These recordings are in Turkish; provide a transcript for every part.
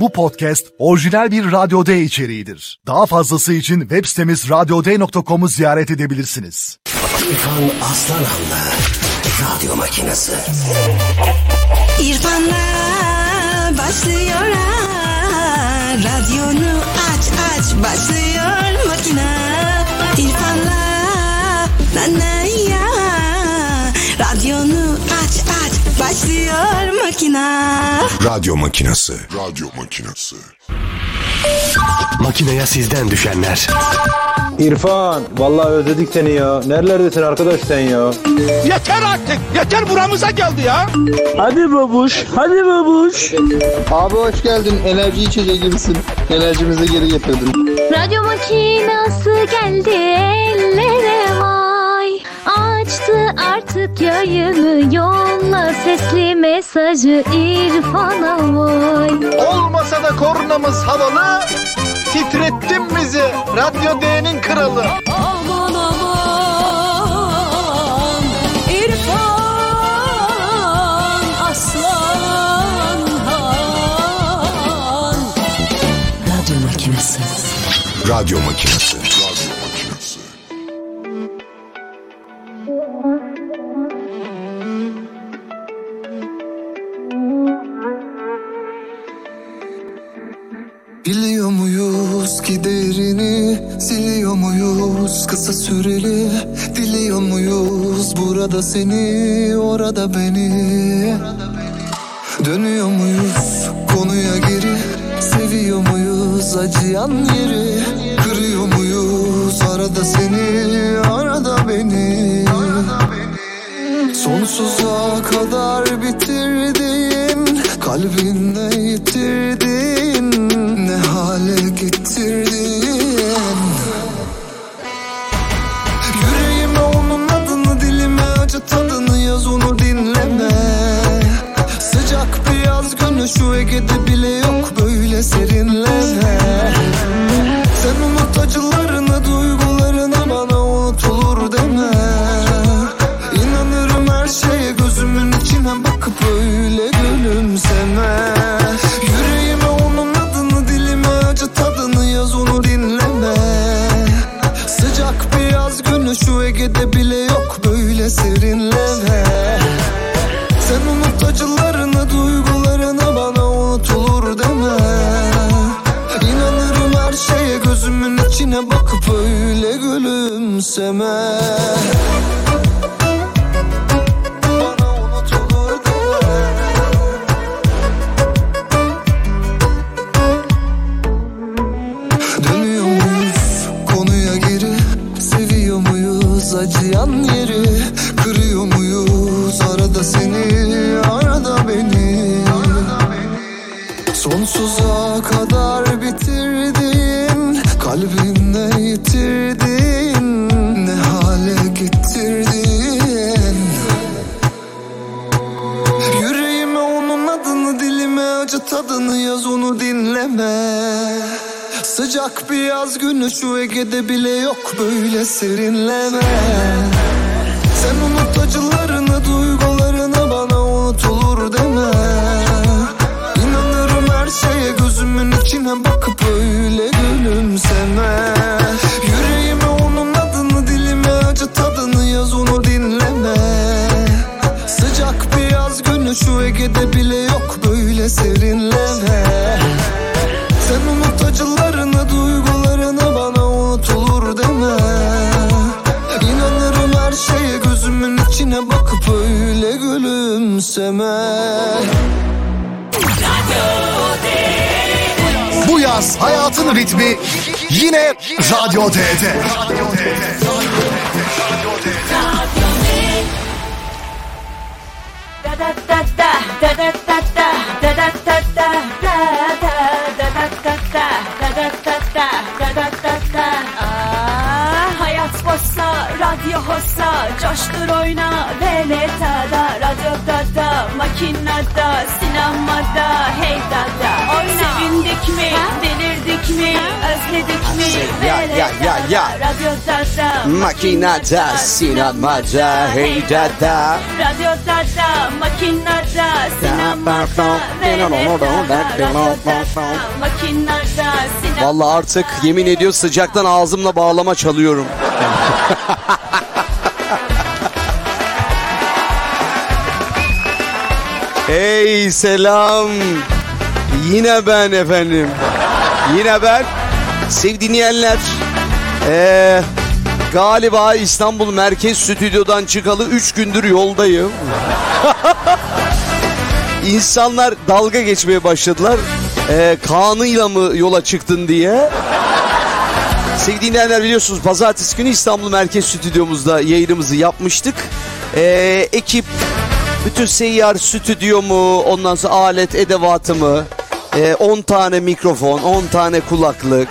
Bu podcast orijinal bir Radyo D içeriğidir. Daha fazlası için web sitemiz radyoday.com'u ziyaret edebilirsiniz. İrfan Aslanan'la Radyo Makinesi. İrfan'la başlıyor ha. Radyonu aç aç başlıyor makine. İrfan'la na na ya. Radyonu aç aç başlıyor makine. Radyo Makinesi. Radyo makinesi. Makineye sizden düşenler. İrfan, vallahi özledik seni ya. Nerelerdesin arkadaş sen ya? Yeter artık. Yeter buramıza geldi ya. Hadi babuş, hadi babuş. Abi hoş geldin. Enerji içeceği gibisin. Enerjimizi geri getirdin. Radyo makinası geldi ellere Açtı artık yayını yolla sesli mesajı İrfan'a vay Olmasa da kornamız havalı. Titrettin bizi. Radyo D'nin kralı. Aman aman İrfan aslan Radyo makinesi. Radyo Makinesi. Radyo makinesi. Muyuz ki değerini Siliyor muyuz? Kısa süreli Diliyor muyuz? Burada seni Orada beni. Dönüyor muyuz? Konuya geri Seviyor muyuz? Acıyan yeri Kırıyor muyuz? Arada seni Arada beni. Sonsuza kadar bitirdin Kalbinle hale getirdin Yüreğime onun adını dilime acı tadını yaz onu dinleme. Sıcak bir yaz günü şu Ege'de bile yok böyle serinleme coştur oyna Veletada, radyoda da, makinada, sinemada, hey dada Sevindik mi, delirdik mi, özledik mi? Ya, ya, ya, ya. Radyoda da, Makinada, sinemada, hey dada. Radyoda da, makinada, sinemada, makinada. Vallahi artık yemin ediyor sıcaktan ağzımla bağlama çalıyorum. hey selam. Yine ben efendim. Yine ben. Sevgili dinleyenler. Ee, galiba İstanbul Merkez Stüdyo'dan çıkalı 3 gündür yoldayım. İnsanlar dalga geçmeye başladılar. Ee, Kaan'ıyla mı yola çıktın diye. Sevgili dinleyenler biliyorsunuz pazartesi günü İstanbul Merkez Stüdyomuzda yayınımızı yapmıştık. Ee, ekip bütün seyyar stüdyomu, ondan sonra alet edevatımı, 10 tane mikrofon, 10 tane kulaklık.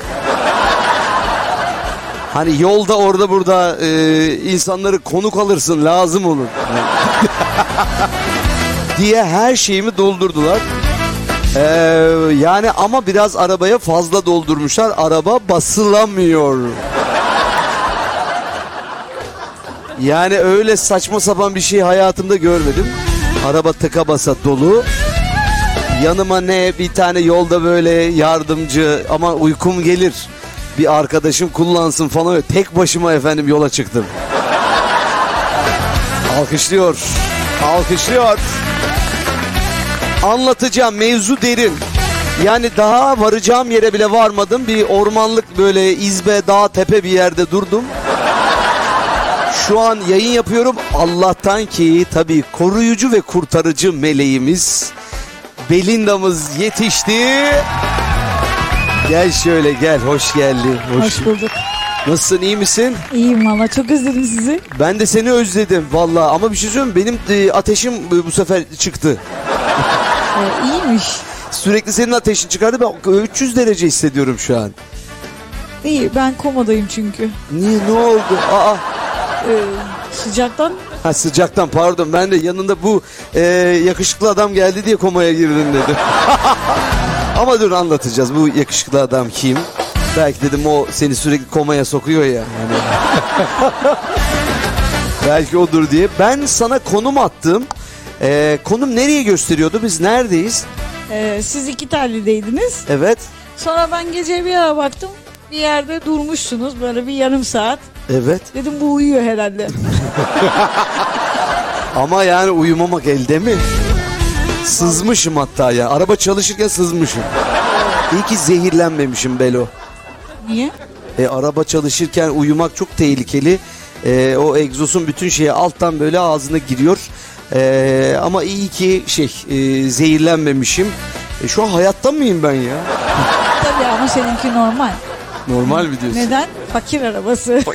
Hani yolda orada burada e, insanları konuk alırsın lazım olur. diye her şeyimi doldurdular. Ee, yani ama biraz arabaya fazla doldurmuşlar. Araba basılamıyor. Yani öyle saçma sapan bir şey hayatımda görmedim. Araba tıka basa dolu. Yanıma ne bir tane yolda böyle yardımcı ama uykum gelir. Bir arkadaşım kullansın falan. Tek başıma efendim yola çıktım. Alkışlıyor. Alkışlıyor. Anlatacağım mevzu derin. Yani daha varacağım yere bile varmadım. Bir ormanlık böyle izbe dağ tepe bir yerde durdum. Şu an yayın yapıyorum. Allah'tan ki tabii koruyucu ve kurtarıcı meleğimiz Belinda'mız yetişti. Gel şöyle gel hoş geldin. Hoş bulduk. Nasılsın iyi misin? İyiyim valla çok özledim sizi. Ben de seni özledim valla ama bir şey söyleyeyim benim e, ateşim e, bu sefer çıktı. Ee, iyiymiş. Sürekli senin ateşin çıkardı ben 300 derece hissediyorum şu an. İyi ben komadayım çünkü. Niye ne oldu? Aa Ee, sıcaktan ha, sıcaktan pardon ben de yanında bu e, yakışıklı adam geldi diye komaya girdin dedim. ama dur anlatacağız bu yakışıklı adam kim? Belki dedim o seni sürekli komaya sokuyor ya. Yani. Belki odur diye. Ben sana konum attım. Ee, konum nereye gösteriyordu? Biz neredeyiz? e, siz iki terlideydiniz. Evet. Sonra ben gece bir ara baktım. Bir yerde durmuşsunuz böyle bir yarım saat. Evet. Dedim bu uyuyor herhalde. Ama yani uyumamak elde mi? Sızmışım hatta ya. Araba çalışırken sızmışım. İyi ki zehirlenmemişim Belo. Niye? E, araba çalışırken uyumak çok tehlikeli. E, o egzosun bütün şeye alttan böyle ağzına giriyor. E, ama iyi ki şey e, zehirlenmemişim. E, şu an hayatta mıyım ben ya? Tabii ama seninki normal. Normal mi diyorsun? Neden? Fakir arabası.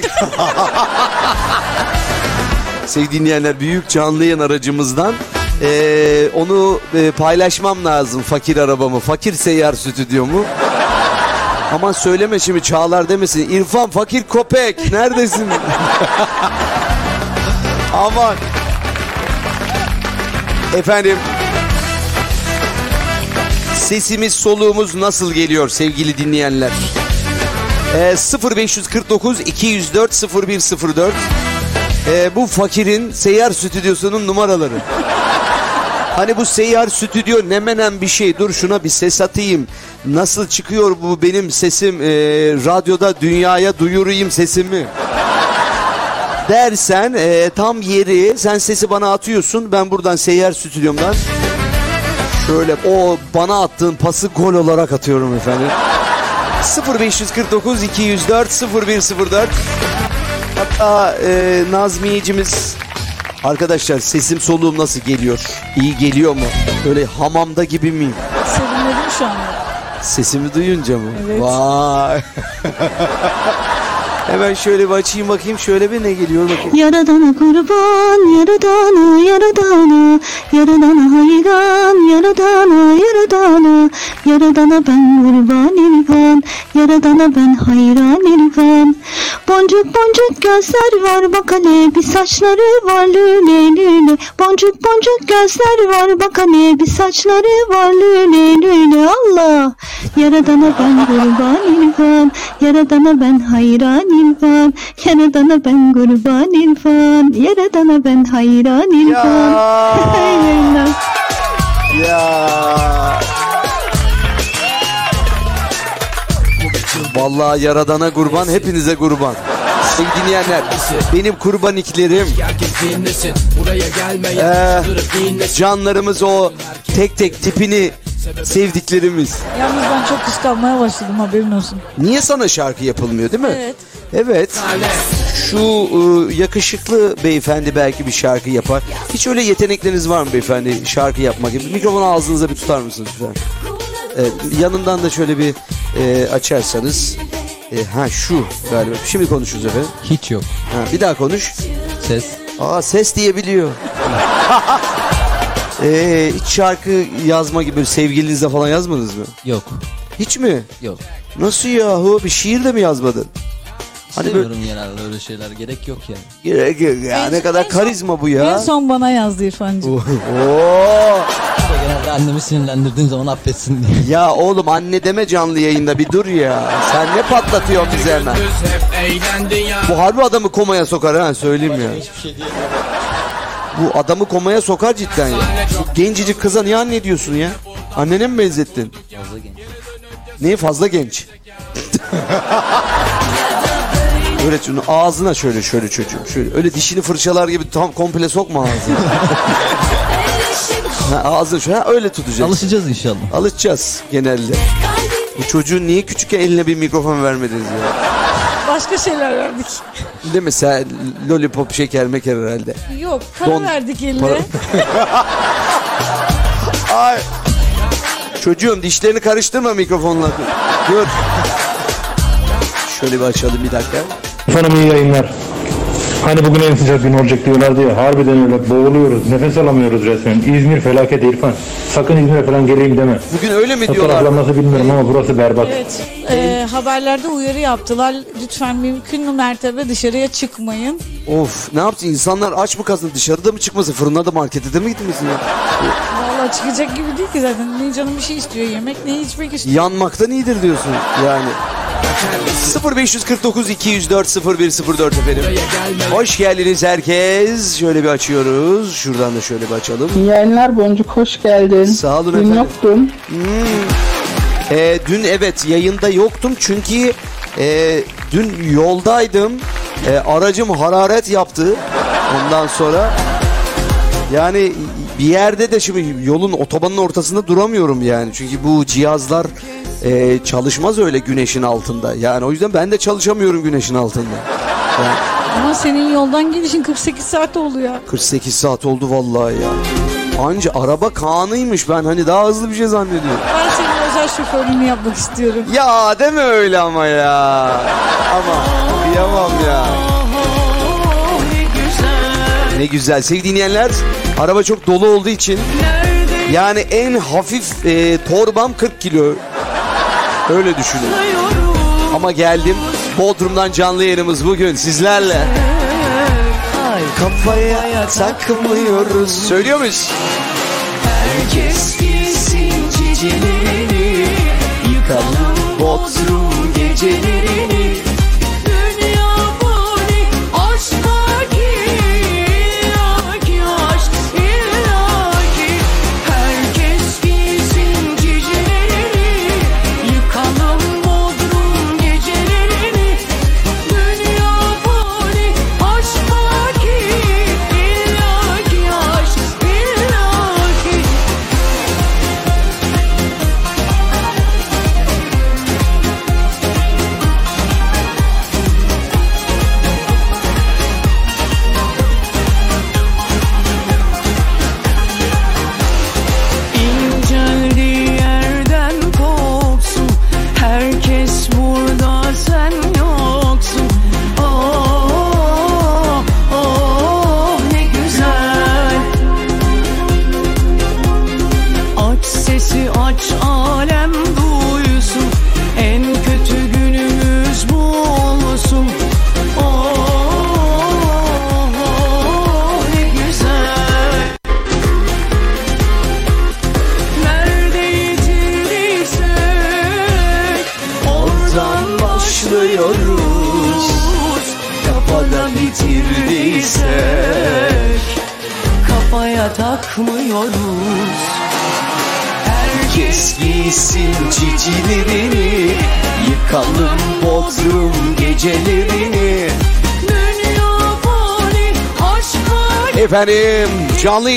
Sevgili dinleyenler büyük canlı yayın aracımızdan e, onu e, paylaşmam lazım fakir arabamı. Fakir seyyar stüdyomu. Aman söyleme şimdi Çağlar demesin. İrfan fakir köpek neredesin? Aman. Efendim. Sesimiz soluğumuz nasıl geliyor sevgili dinleyenler? Ee, 0549 204 0104 ee, bu fakirin seyyar stüdyosunun numaraları. Hani bu seyyar stüdyo ne menen bir şey. Dur şuna bir ses atayım. Nasıl çıkıyor bu benim sesim? Ee, radyoda dünyaya duyurayım sesimi. Dersen e, tam yeri sen sesi bana atıyorsun. Ben buradan seyyar stüdyomdan şöyle o bana attığın pası gol olarak atıyorum efendim. 0549 204 0104 Hatta e, Nazmiyecimiz Arkadaşlar sesim soluğum nasıl geliyor? İyi geliyor mu? Öyle hamamda gibi miyim? Serinledim şu anda. Sesimi duyunca mı? Evet. Vay. Hemen şöyle bir açayım bakayım şöyle bir ne geliyor bakayım. Yaradana kurban, yaradana, yaradana, yaradana hayran, yaradana, yaradana, yaradana ben kurban irfan, yaradana ben hayran irfan. Boncuk boncuk gözler var bak hele bir saçları var lüle lüle. Boncuk boncuk gözler var bak hele bir saçları var lüle lüle Allah. Yaradana ben kurban İrfan Yaradana ben hayran İrfan Yaradana ben kurban İrfan Yaradana ben hayran İrfan Yayınlar. Ya. Vallahi yaradana kurban, hepinize kurban. Sevgili dinleyenler, benim kurbaniklerim, ee, canlarımız o tek tek tipini sevdiklerimiz. Yalnız ben çok kıskanmaya başladım haberin olsun. Niye sana şarkı yapılmıyor değil mi? Evet. Evet. Şu e, yakışıklı beyefendi belki bir şarkı yapar. Hiç öyle yetenekleriniz var mı beyefendi şarkı yapmak gibi? Mikrofonu ağzınıza bir tutar mısınız lütfen? Evet, yanından da şöyle bir e, açarsanız. E, ha şu galiba. Şimdi konuşuruz efendim. Hiç yok. Ha, bir daha konuş. Ses. Aa ses diyebiliyor. e, hiç şarkı yazma gibi sevgilinizle falan yazmadınız mı? Yok. Hiç mi? Yok. Nasıl yahu? Bir şiir de mi yazmadın? Hani böyle genelde öyle şeyler. Gerek yok yani. Gerek yok ya. Ne kadar karizma bu En ya. son bana yazdı İrfancığım. Oo. Genelde annemi sinirlendirdiğin zaman affetsin diye. Ya oğlum anne deme canlı yayında bir dur ya. Sen ne patlatıyorsun bize hemen? Bu harbi adamı komaya sokar ha söyleyeyim ya. Hiçbir şey. Bu adamı komaya sokar cidden ya. Bu gencecik kıza niye anne diyorsun ya? Annene mi benzettin? Fazla genç. Neyi fazla genç? Öyle şunu ağzına şöyle şöyle çocuğum şöyle öyle dişini fırçalar gibi tam komple sokma ağzına. ha, ağzını şöyle ha, öyle tutacaksın. Alışacağız inşallah. Alışacağız genelde. Bu çocuğun niye küçükken eline bir mikrofon vermediniz ya? Başka şeyler verdik. Değil mi? Sen lollipop şeker meker herhalde. Yok para Don- verdik eline. Para- Ay. Çocuğum dişlerini karıştırma mikrofonla. Dur. Şöyle bir açalım bir dakika. Efendim iyi yayınlar. Hani bugün en sıcak gün olacak diyorlardı ya. Harbiden öyle boğuluyoruz. Nefes alamıyoruz resmen. İzmir felaket İrfan. Sakın İzmir'e falan geleyim deme. Bugün öyle mi diyorlar? taraflar nasıl bilmiyorum ama burası berbat. Evet. e, haberlerde uyarı yaptılar. Lütfen mümkün mertebe dışarıya çıkmayın. Of ne yaptı insanlar aç mı kalsın dışarıda mı çıkmasın fırına da markete de mi gitmesin ya? Vallahi çıkacak gibi değil ki zaten. Ne canım bir şey istiyor yemek ne içmek istiyor. Yanmaktan iyidir diyorsun yani. 0549 204 0104 efendim. Hoş geldiniz herkes. Şöyle bir açıyoruz. Şuradan da şöyle bir açalım. İyi yayınlar Boncuk hoş geldin. Sağ olun Dün efendim. yoktun. Ee, dün evet yayında yoktum çünkü e, dün yoldaydım. E, aracım hararet yaptı. Ondan sonra yani bir yerde de şimdi yolun otobanın ortasında duramıyorum yani. Çünkü bu cihazlar e, çalışmaz öyle güneşin altında. Yani o yüzden ben de çalışamıyorum güneşin altında. Yani Ama senin yoldan gelişin 48 saat oldu ya. 48 saat oldu vallahi ya. Anca araba Kaan'ıymış ben hani daha hızlı bir şey zannediyorum. Ben senin özel şoförlüğünü yapmak istiyorum. Ya deme öyle ama ya. Ama kıyamam ya. Ne güzel sevgili dinleyenler. Araba çok dolu olduğu için yani en hafif e, torbam 40 kilo. Öyle düşünün. Ama geldim. Bodrum'dan canlı yayınımız bugün sizlerle. Ay kafaya takmıyoruz. Söylüyor muyuz? Herkes giysin cicelerini Yıkalım Bodrum gecelerini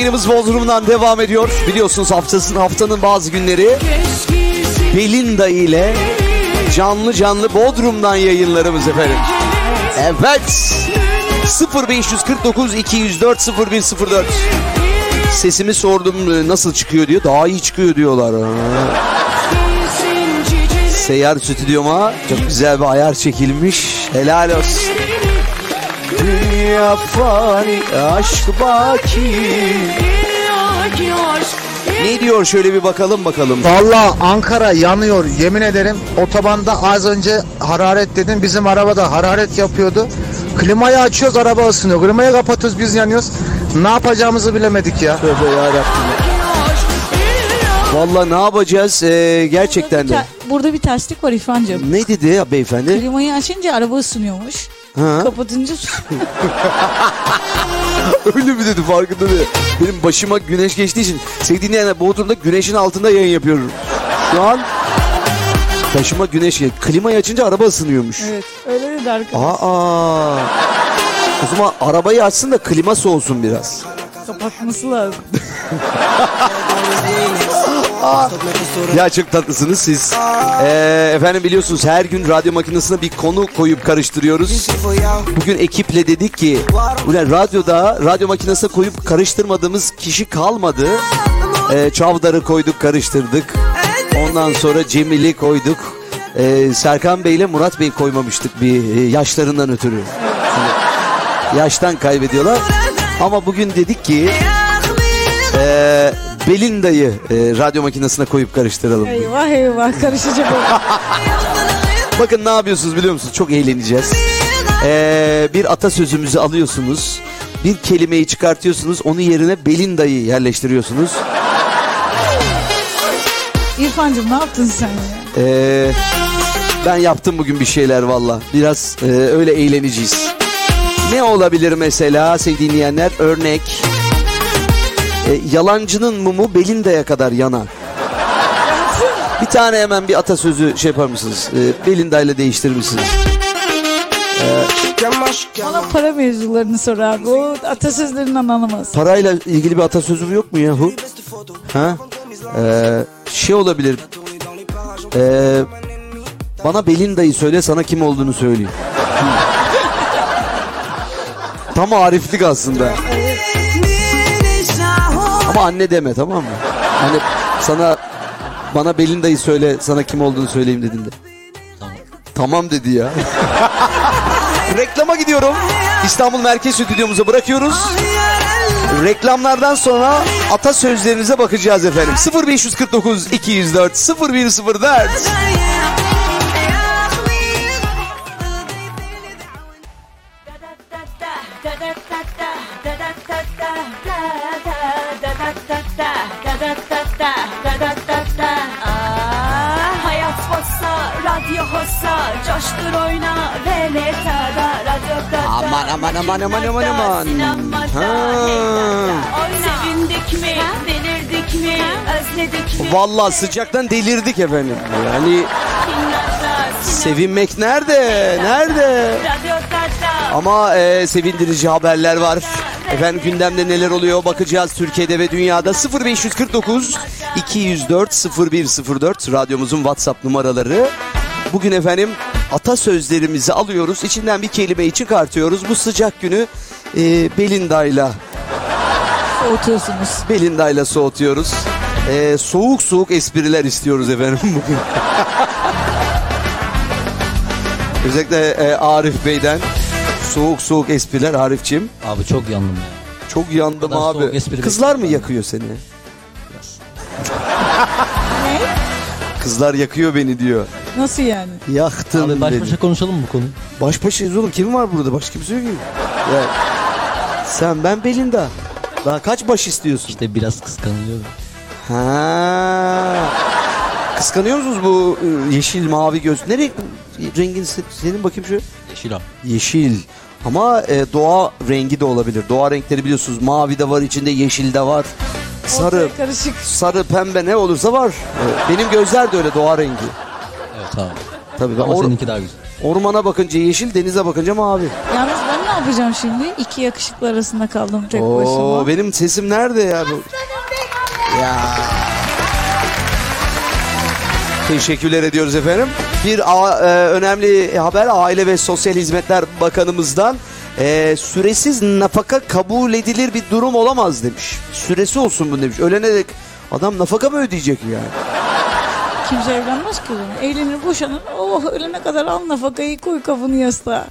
yayınımız Bodrum'dan devam ediyor. Biliyorsunuz haftasının haftanın bazı günleri Belinda ile canlı canlı Bodrum'dan yayınlarımız efendim. Evet. 0549 204 0104 Sesimi sordum e, nasıl çıkıyor diyor. Daha iyi çıkıyor diyorlar. Seyyar stüdyoma çok güzel bir ayar çekilmiş. Helal olsun. Dünya fani aşk baki. Ne diyor şöyle bir bakalım bakalım. Valla Ankara yanıyor yemin ederim. Otobanda az önce hararet dedim. Bizim araba da hararet yapıyordu. Klimayı açıyoruz araba ısınıyor. Klimayı kapatıyoruz biz yanıyoruz. Ne yapacağımızı bilemedik ya. Tövbe yarabbim. Valla ne yapacağız Ee, gerçekten de. Burada bir terslik var İrfan'cığım. Ne dedi ya beyefendi? Klimayı açınca araba ısınıyormuş. Ha? Kapatınca Öyle mi dedi farkında değil. Benim başıma güneş geçtiği için sevdiğin dinleyenler Bodrum'da güneşin altında yayın yapıyorum. Şu an başıma güneş geçti. Klimayı açınca araba ısınıyormuş. Evet öyle dedi arkadaş. Aa. O zaman arabayı açsın da klima soğusun biraz. Kapatması lazım. Ya çok tatlısınız siz. Ee, efendim biliyorsunuz her gün radyo makinesine bir konu koyup karıştırıyoruz. Bugün ekiple dedik ki ulan radyoda radyo makinesine koyup karıştırmadığımız kişi kalmadı. Ee, Çavdar'ı koyduk karıştırdık. Ondan sonra Cemil'i koyduk. Ee, Serkan Bey ile Murat Bey koymamıştık bir e, yaşlarından ötürü. Hani yaştan kaybediyorlar. Ama bugün dedik ki e, Belinda'yı e, radyo makinesine koyup karıştıralım. Eyvah eyvah karışacak o. Bakın ne yapıyorsunuz biliyor musunuz? Çok eğleneceğiz. Ee, bir atasözümüzü alıyorsunuz. Bir kelimeyi çıkartıyorsunuz. Onun yerine Belinda'yı yerleştiriyorsunuz. İrfan'cığım ne yaptın sen ya? Ee, ben yaptım bugün bir şeyler valla. Biraz e, öyle eğleneceğiz. Ne olabilir mesela sevgili dinleyenler? Örnek. E, yalancının mumu Belinda'ya kadar yanar. Bir tane hemen bir atasözü şey yapar mısınız? E, Belinda ile değiştirir misiniz? Bana para mevzularını sor abi. O atasözlerinden anlamaz. Parayla ilgili bir atasözü yok mu yahu? Ha? Ee, şey olabilir. Ee, bana Belinda'yı söyle sana kim olduğunu söyleyeyim. Tam ariflik aslında. Ama anne deme tamam mı? Hani sana bana Belinda'yı söyle sana kim olduğunu söyleyeyim dediğinde. Tamam. Tamam dedi ya. Reklama gidiyorum. İstanbul Merkez Stüdyomuza bırakıyoruz. Reklamlardan sonra atasözlerinize bakacağız efendim. 0549 204 0104 Aa, Hayat hossa, radyo hossa, coştur oyna ve letada, radyo Aman aman aman aman aman aman. Ha. Sevindik mi, delirdik mi, özledik mi? Vallahi sıcaktan delirdik efendim. Yani sevinmek nerede? Nerede? Radyo. Ama e, sevindirici haberler var. Efendim gündemde neler oluyor bakacağız Türkiye'de ve dünyada 0549 204 0104 radyomuzun WhatsApp numaraları. Bugün efendim atasözlerimizi alıyoruz. İçinden bir kelimeyi çıkartıyoruz. Bu sıcak günü e, Belinda'yla Soğutuyorsunuz. Belinda'yla soğutuyoruz. E, soğuk soğuk espriler istiyoruz efendim bugün. Özellikle e, Arif Bey'den soğuk soğuk espriler Arifçim. Abi çok yandım ya. Çok yandım kadar soğuk abi. espri Kızlar mı yakıyor seni? Kızlar yakıyor beni diyor. Nasıl yani? Yaktın Abi baş beni. başa konuşalım mı bu konuyu? Baş başayız oğlum. Kim var burada? Başka kimse yok ki. Ya, sen ben Belinda. Daha kaç baş istiyorsun? İşte biraz kıskanılıyorum. Ha. Kıskanıyor musunuz bu e, yeşil mavi göz? Nereye rengin se- senin bakayım şöyle. Yeşil abi. Yeşil. Ama e, doğa rengi de olabilir. Doğa renkleri biliyorsunuz mavi de var içinde yeşil de var. Sarı, Ortaya karışık. sarı, pembe ne olursa var. Evet, Benim gözler de öyle doğa rengi. Evet abi. Tabii ben Ama or- seninki daha güzel. ormana bakınca yeşil, denize bakınca mavi. Yalnız ben ne yapacağım şimdi? İki yakışıklı arasında kaldım tek Oo, başıma. benim sesim nerede ya? Bu? Ya. Teşekkürler ediyoruz efendim. Bir e, önemli haber Aile ve Sosyal Hizmetler Bakanımızdan e, süresiz nafaka kabul edilir bir durum olamaz demiş. Süresi olsun bu demiş. Ölene dek adam nafaka mı ödeyecek yani? Kimse evlenmez ki bunu. Evlenir boşanır. Oh ölene kadar al nafakayı koy kafanı yastığa.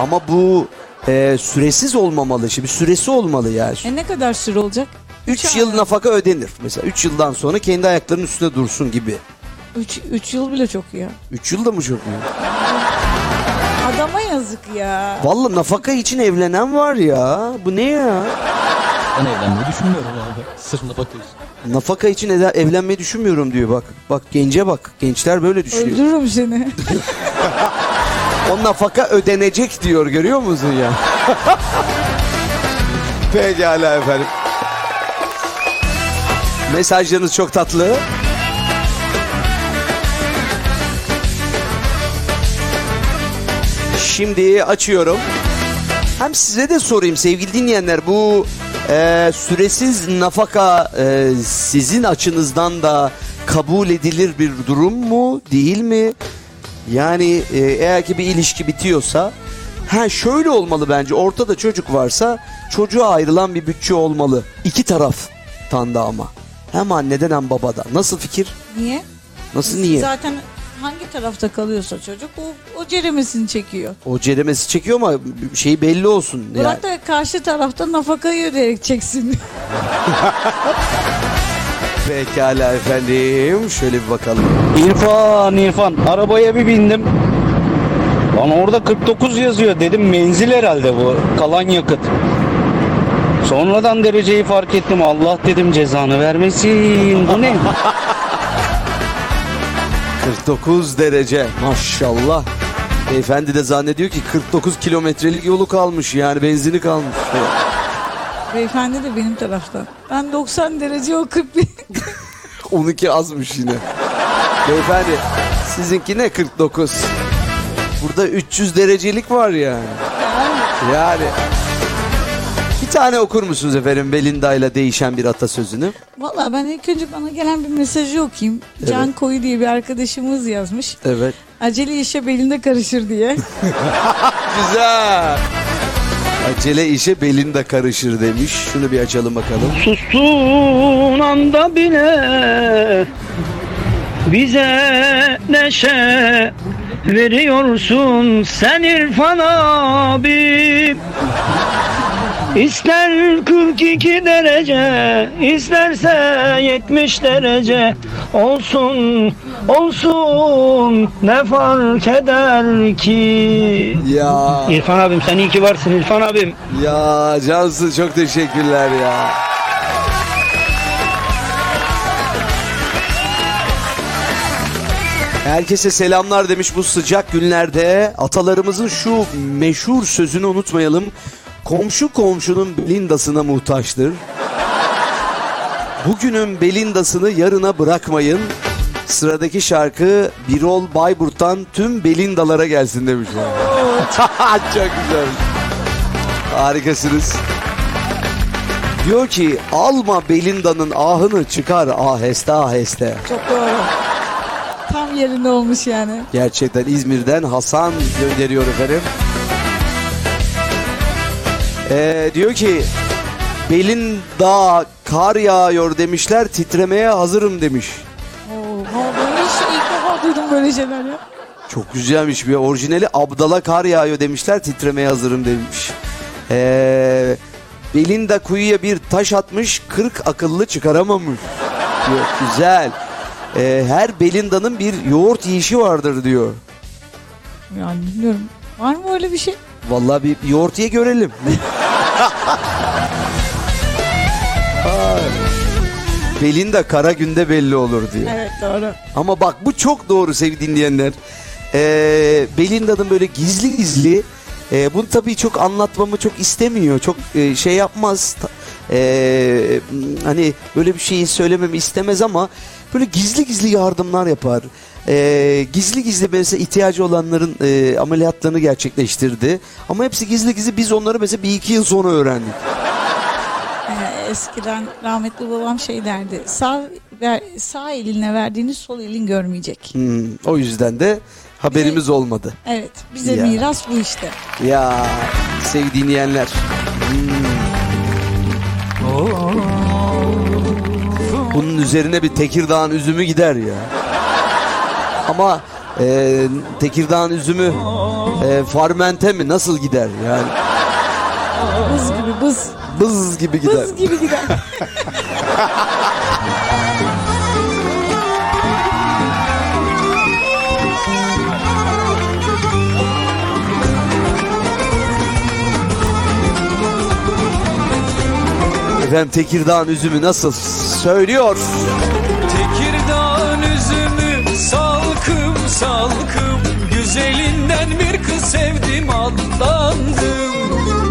Ama bu e, süresiz olmamalı. Şimdi süresi olmalı yani. e ne kadar süre olacak? 3 yıl nafaka ödenir. Mesela 3 yıldan sonra kendi ayaklarının üstünde dursun gibi. 3 3 yıl bile çok ya. 3 yıl da mı çok mu? Adama yazık ya. Vallahi nafaka için evlenen var ya. Bu ne ya? Ben evlenmeyi düşünmüyorum abi. Sırf bakıyorsun. Nafaka için ede- evlenmeyi düşünmüyorum diyor bak. Bak gence bak. Gençler böyle düşünüyor. Öldürürüm seni. O nafaka ödenecek diyor görüyor musun ya? Pekala efendim. Mesajlarınız çok tatlı. Şimdi açıyorum. Hem size de sorayım sevgili dinleyenler bu e, süresiz nafaka e, sizin açınızdan da kabul edilir bir durum mu değil mi? Yani e, eğer ki bir ilişki bitiyorsa ha şöyle olmalı bence ortada çocuk varsa çocuğa ayrılan bir bütçe olmalı. İki taraftan da ama. Hem anneden hem babadan. Nasıl fikir? Niye? Nasıl niye? Zaten hangi tarafta kalıyorsa çocuk o, o ceremesini çekiyor. O ceremesi çekiyor ama şey belli olsun. Yani. Bırak da karşı tarafta nafakayı ödeyerek çeksin. Pekala efendim. Şöyle bir bakalım. İrfan İrfan arabaya bir bindim. Lan orada 49 yazıyor dedim menzil herhalde bu kalan yakıt. Sonradan dereceyi fark ettim Allah dedim cezanı vermesin bu ne? 49 derece maşallah. Beyefendi de zannediyor ki 49 kilometrelik yolu kalmış yani benzini kalmış. Beyefendi de benim taraftan. Ben 90 derece o 41. Onunki azmış yine. Beyefendi sizinki ne 49? Burada 300 derecelik var yani. Yani. Bir tane okur musunuz efendim Belinda ile değişen bir atasözünü? Valla ben ilk önce bana gelen bir mesajı okuyayım. Can Evet. Koyu diye bir arkadaşımız yazmış. Evet. Acele işe belinde karışır diye. Güzel. Acele işe Belinda karışır demiş. Şunu bir açalım bakalım. Sustuğun anda bile bize neşe veriyorsun sen İrfan abi. İster 42 derece, isterse 70 derece olsun, olsun ne fark eder ki? Ya. İrfan abim sen iyi ki varsın İrfan abim. Ya Cansu çok teşekkürler ya. Herkese selamlar demiş bu sıcak günlerde. Atalarımızın şu meşhur sözünü unutmayalım. Komşu komşunun belindasına muhtaçtır. Bugünün belindasını yarına bırakmayın. Sıradaki şarkı Birol Bayburt'tan tüm belindalara gelsin demiş. Çok güzel. Harikasınız. Diyor ki alma Belinda'nın ahını çıkar aheste aheste. Çok doğru. Tam yerinde olmuş yani. Gerçekten İzmir'den Hasan gönderiyor efendim. Ee, diyor ki Belinda kar yağıyor demişler titremeye hazırım demiş. Oo, hiç ilk defa duydum böyle şeyler ya. Çok güzelmiş bir orijinali Abdala kar yağıyor demişler titremeye hazırım demiş. Ee, Belinda kuyuya bir taş atmış 40 akıllı çıkaramamış. Diyor. Güzel. Ee, her Belinda'nın bir yoğurt yiyişi vardır diyor. Yani bilmiyorum. Var mı öyle bir şey? Vallahi bir yoğurt ye görelim. Ay. Belinda kara günde belli olur diyor. Evet doğru. Ama bak bu çok doğru sevgili dinleyenler. Ee, Belinda'nın böyle gizli gizli e, bunu tabii çok anlatmamı çok istemiyor. Çok e, şey yapmaz. E, hani böyle bir şeyi söylememi istemez ama böyle gizli gizli yardımlar yapar. E, gizli gizli mesela ihtiyacı olanların e, ameliyatlarını gerçekleştirdi. Ama hepsi gizli gizli biz onları mesela bir iki yıl sonra öğrendik. Ee, eskiden rahmetli babam şey derdi. Sağ ver, sağ elinle verdiğini sol elin görmeyecek. Hmm, o yüzden de haberimiz olmadı. Evet bize Ya. miras bu işte. Ya sevgili dinleyenler. Hmm. Bunun üzerine bir Tekirdağ'ın üzümü gider ya. Ama e, Tekirdağ'ın üzümü e, farmente mi nasıl gider yani? Bız gibi bız. Bız gibi gider. Bız gibi gider. Efendim Tekirdağ'ın üzümü nasıl söylüyor? Salkım Güzelinden bir kız sevdim aldandım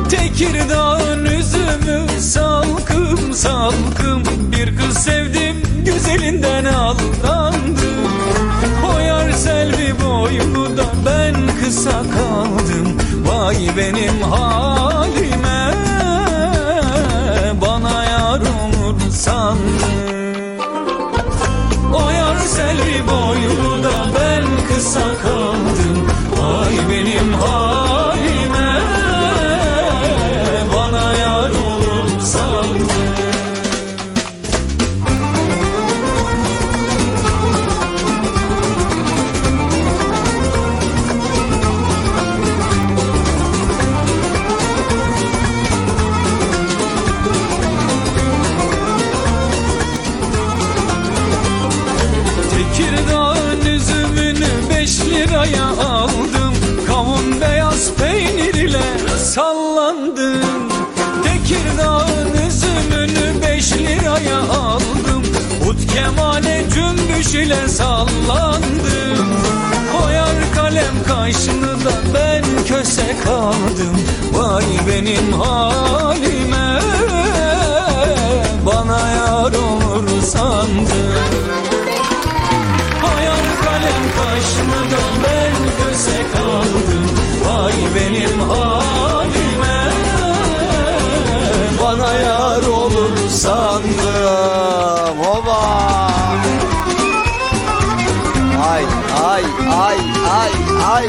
Tekirdağ'ın üzümü salkım salkım Bir kız sevdim güzelinden aldandım O yar selvi boylu da ben kısa kaldım. Vay benim halime Bana yar olur sandım o yar selvi boylu da ben kısa kaldım Ay benim halime cümbüş ile sallandım Koyar kalem kaşını ben köse kaldım. Vay benim halime Bana yar olur sandım Hayal kalem kaşını ben göze kaldım. Vay benim halime ay ay ay ay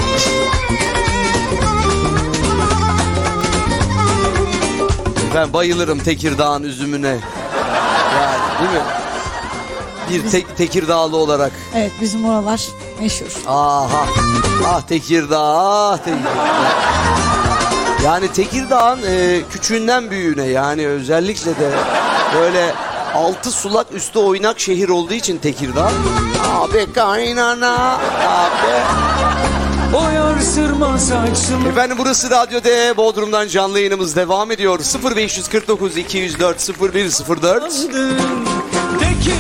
Ben bayılırım Tekirdağ'ın üzümüne Yani değil mi? Bir tek Tekirdağlı olarak Evet bizim oralar meşhur. Aha. Ah Tekirdağ, ah Tekirdağ. Yani Tekirdağ'ın e, küçüğünden büyüğüne yani özellikle de böyle altı sulak üstü oynak şehir olduğu için Tekirdağ. Abi kaynana abi. O yar sırma saçım Efendim burası Radyo D Bodrum'dan canlı yayınımız devam ediyor. 0549 204 0104.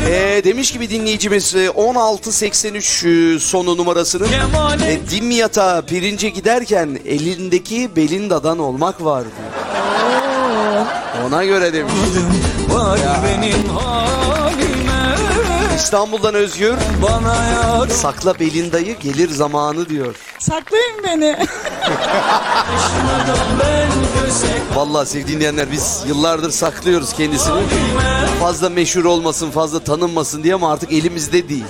Ee, demiş gibi dinleyicimiz e, 1683 e, sonu numarasının e, Dimyat'a pirince giderken elindeki Belinda'dan olmak var diyor. Ona göre demiş. Halime İstanbul'dan Özgür. Bana yar Sakla Belinda'yı gelir zamanı diyor. Saklayın beni. Vallahi sevgili dinleyenler biz yıllardır saklıyoruz kendisini. Fazla meşhur olmasın, fazla tanınmasın diye ama artık elimizde değil.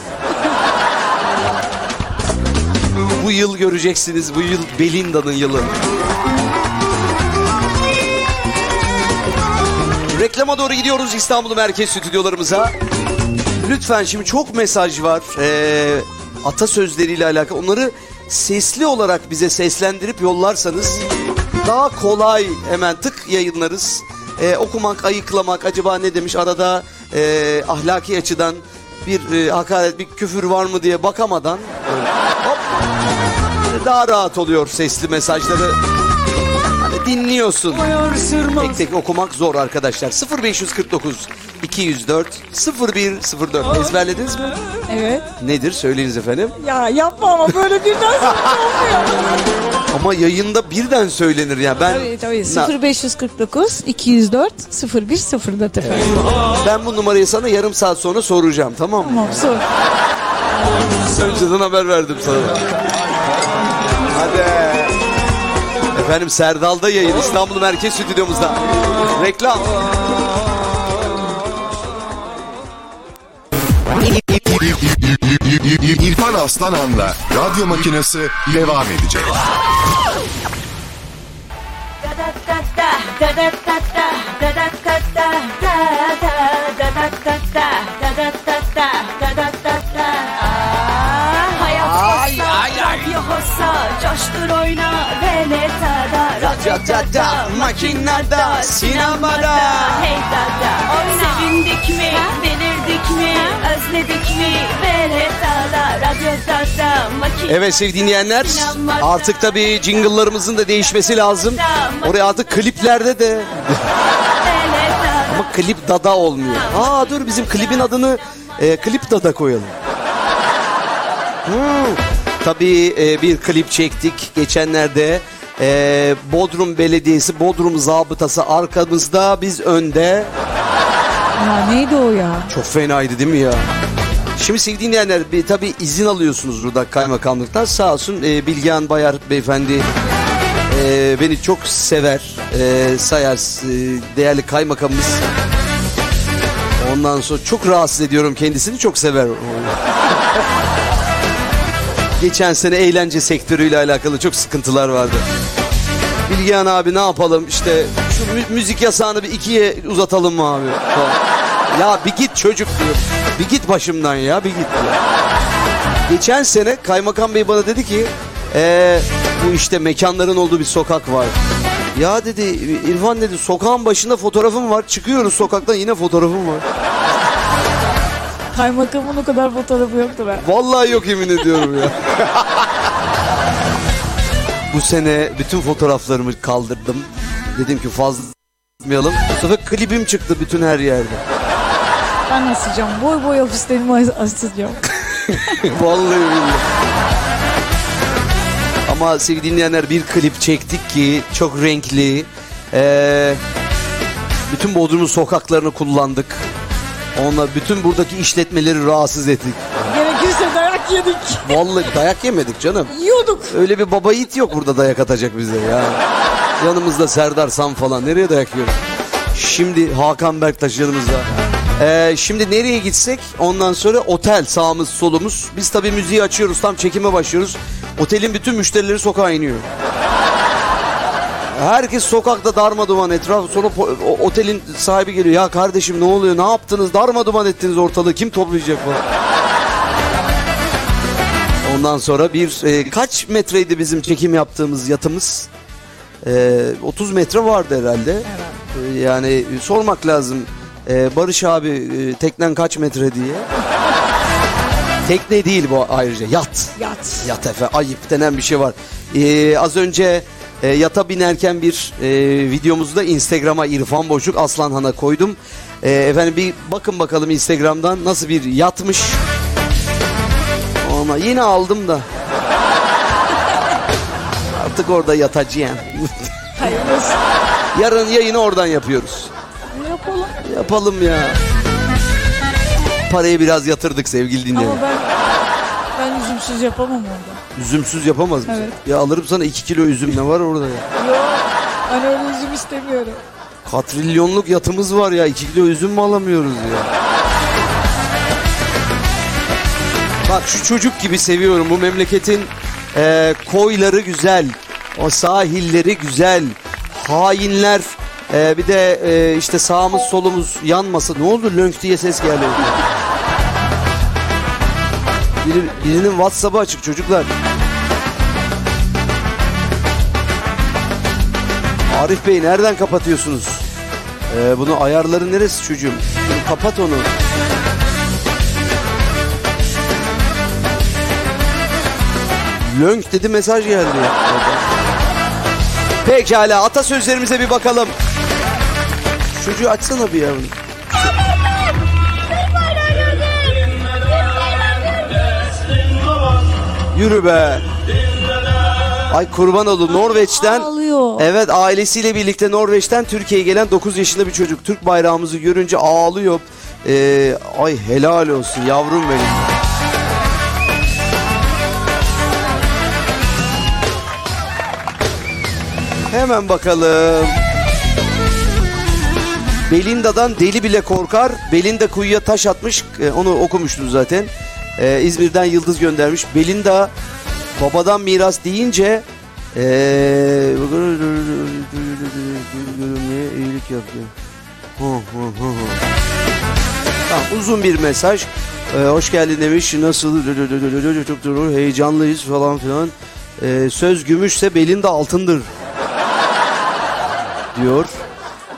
bu yıl göreceksiniz. Bu yıl Belinda'nın yılı. Reklama doğru gidiyoruz İstanbul Merkez Stüdyolarımıza. Lütfen şimdi çok mesaj var. Ee, atasözleriyle alakalı. Onları sesli olarak bize seslendirip yollarsanız daha kolay hemen tık yayınlarız. Ee, okumak, ayıklamak acaba ne demiş arada e, ahlaki açıdan bir e, hakaret, bir küfür var mı diye bakamadan hop, daha rahat oluyor sesli mesajları. Dinliyorsun. Tek tek okumak zor arkadaşlar. 0549 204 0104 ezberlediniz mi? Evet. Nedir söyleyiniz efendim. Ya yapma ama böyle birden olmuyor. Ama yayında birden söylenir ya. Ben Tabii tabii. Na- 0549 204 0104 efendim. ben bu numarayı sana yarım saat sonra soracağım tamam mı? Tamam sor. Önceden haber verdim sana. Hadi. Efendim Serdal'da yayın İstanbul Merkez Stüdyomuzda. Reklam. İrfan Aslanan'la radyo makinesi devam edecek. Hayat hossa, radyo hossa, coştur oyna ve ne Radyoda, makinada, sinemada. Hey dada, sevindik mi, delirdik mi, özledik mi makinada Evet sevgili dinleyenler artık tabii jingle'larımızın da değişmesi lazım. Oraya artık kliplerde de ama klip dada olmuyor. Aa dur bizim klibin adını e, klip dada koyalım. Hmm. Tabii e, bir klip çektik geçenlerde. E, Bodrum Belediyesi, Bodrum Zabıtası arkamızda, biz önde. Ya neydi o ya? Çok fenaydı değil mi ya? Şimdi sevgili dinleyenler bir, tabii izin alıyorsunuz burada kaymakamlıktan. Sağ olsun e, Bilgehan Bayar beyefendi e, beni çok sever, e, sayar e, değerli kaymakamımız. Ondan sonra çok rahatsız ediyorum kendisini çok sever. Geçen sene eğlence sektörüyle alakalı çok sıkıntılar vardı. Bilgehan abi ne yapalım işte şu mü- müzik yasağını bir ikiye uzatalım mı abi? Ya bir git çocuk diyor. Bir git başımdan ya bir git diyor. Geçen sene kaymakam bey bana dedi ki "Ee, bu işte mekanların olduğu bir sokak var. Ya dedi İrfan dedi sokağın başında fotoğrafım var. Çıkıyoruz sokaktan yine fotoğrafım var. Kaymakamın o kadar fotoğrafı yoktur ha. Vallahi yok yemin ediyorum ya. Bu sene bütün fotoğraflarımı kaldırdım. Dedim ki fazla yapmayalım. Bu sefer klibim çıktı bütün her yerde. Ben asacağım. Boy boy ofislerimi as- asacağım. Vallahi billahi. Ama sevgili dinleyenler bir klip çektik ki çok renkli. Ee, bütün Bodrum'un sokaklarını kullandık. Onunla bütün buradaki işletmeleri rahatsız ettik. Gerekirse dayak yedik. Vallahi dayak yemedik canım. Yiyorduk. Öyle bir baba yiğit yok burada dayak atacak bize ya. Yanımızda Serdar Sam falan. Nereye dayak yiyoruz? Şimdi Hakan Berktaş yanımızda. Ee, şimdi nereye gitsek ondan sonra otel sağımız solumuz. Biz tabii müziği açıyoruz tam çekime başlıyoruz. Otelin bütün müşterileri sokağa iniyor. Herkes sokakta darma duman etraf. Sonra otelin sahibi geliyor. Ya kardeşim ne oluyor ne yaptınız darma duman ettiniz ortalığı kim toplayacak falan. Ondan sonra bir e, kaç metreydi bizim çekim yaptığımız yatımız? E, 30 metre vardı herhalde. E, yani sormak lazım. E, Barış abi e, teknen kaç metre diye. Tekne değil bu ayrıca yat. Yat. Yat efendim ayıp denen bir şey var. E, az önce e, yata binerken bir e, videomuzda Instagram'a İrfan Boşluk Aslanhan'a koydum. E, efendim bir bakın bakalım Instagram'dan nasıl bir yatmış. Ama yine aldım da. Artık orada yatacağım. Hayırlısı. Yarın yayını oradan yapıyoruz. Yapalım. Yapalım ya. Parayı biraz yatırdık sevgili Ama dinleyenler. ben ben üzümsüz yapamam orada. Üzümsüz yapamaz mısın? Evet. Ya alırım sana 2 kilo üzüm ne var orada ya? Yok. Ben öyle üzüm istemiyorum. Katrilyonluk yatımız var ya 2 kilo üzüm mü alamıyoruz ya? Bak şu çocuk gibi seviyorum bu memleketin e, koyları güzel, o sahilleri güzel, hainler e, bir de e, işte sağımız solumuz yanmasa ne oldu lönk diye ses geldi. Biri, birinin Whatsapp'ı açık çocuklar. Arif Bey nereden kapatıyorsunuz? Ee, bunu ayarları neresi çocuğum? Bunu kapat onu. Lönk dedi mesaj geldi. Pekala atasözlerimize bir bakalım. Çocuğu açsana bir yavrum. Yürü be. Ay kurban olun Norveç'ten. Ağlıyor. Evet ailesiyle birlikte Norveç'ten Türkiye'ye gelen 9 yaşında bir çocuk. Türk bayrağımızı görünce ağlıyor. Ee, ay helal olsun yavrum benim. Hemen bakalım. Belinda'dan deli bile korkar. Belinda kuyuya taş atmış. Ee, onu okumuştum zaten. Ee, İzmir'den Yıldız göndermiş. Belinda babadan miras deyince ee, iyilik yaptı. Tamam, uzun bir mesaj. Ee, hoş geldin demiş. Nasıl? Çok doğru. Heyecanlıyız falan filan. Ee, söz gümüşse belinde altındır. Diyor.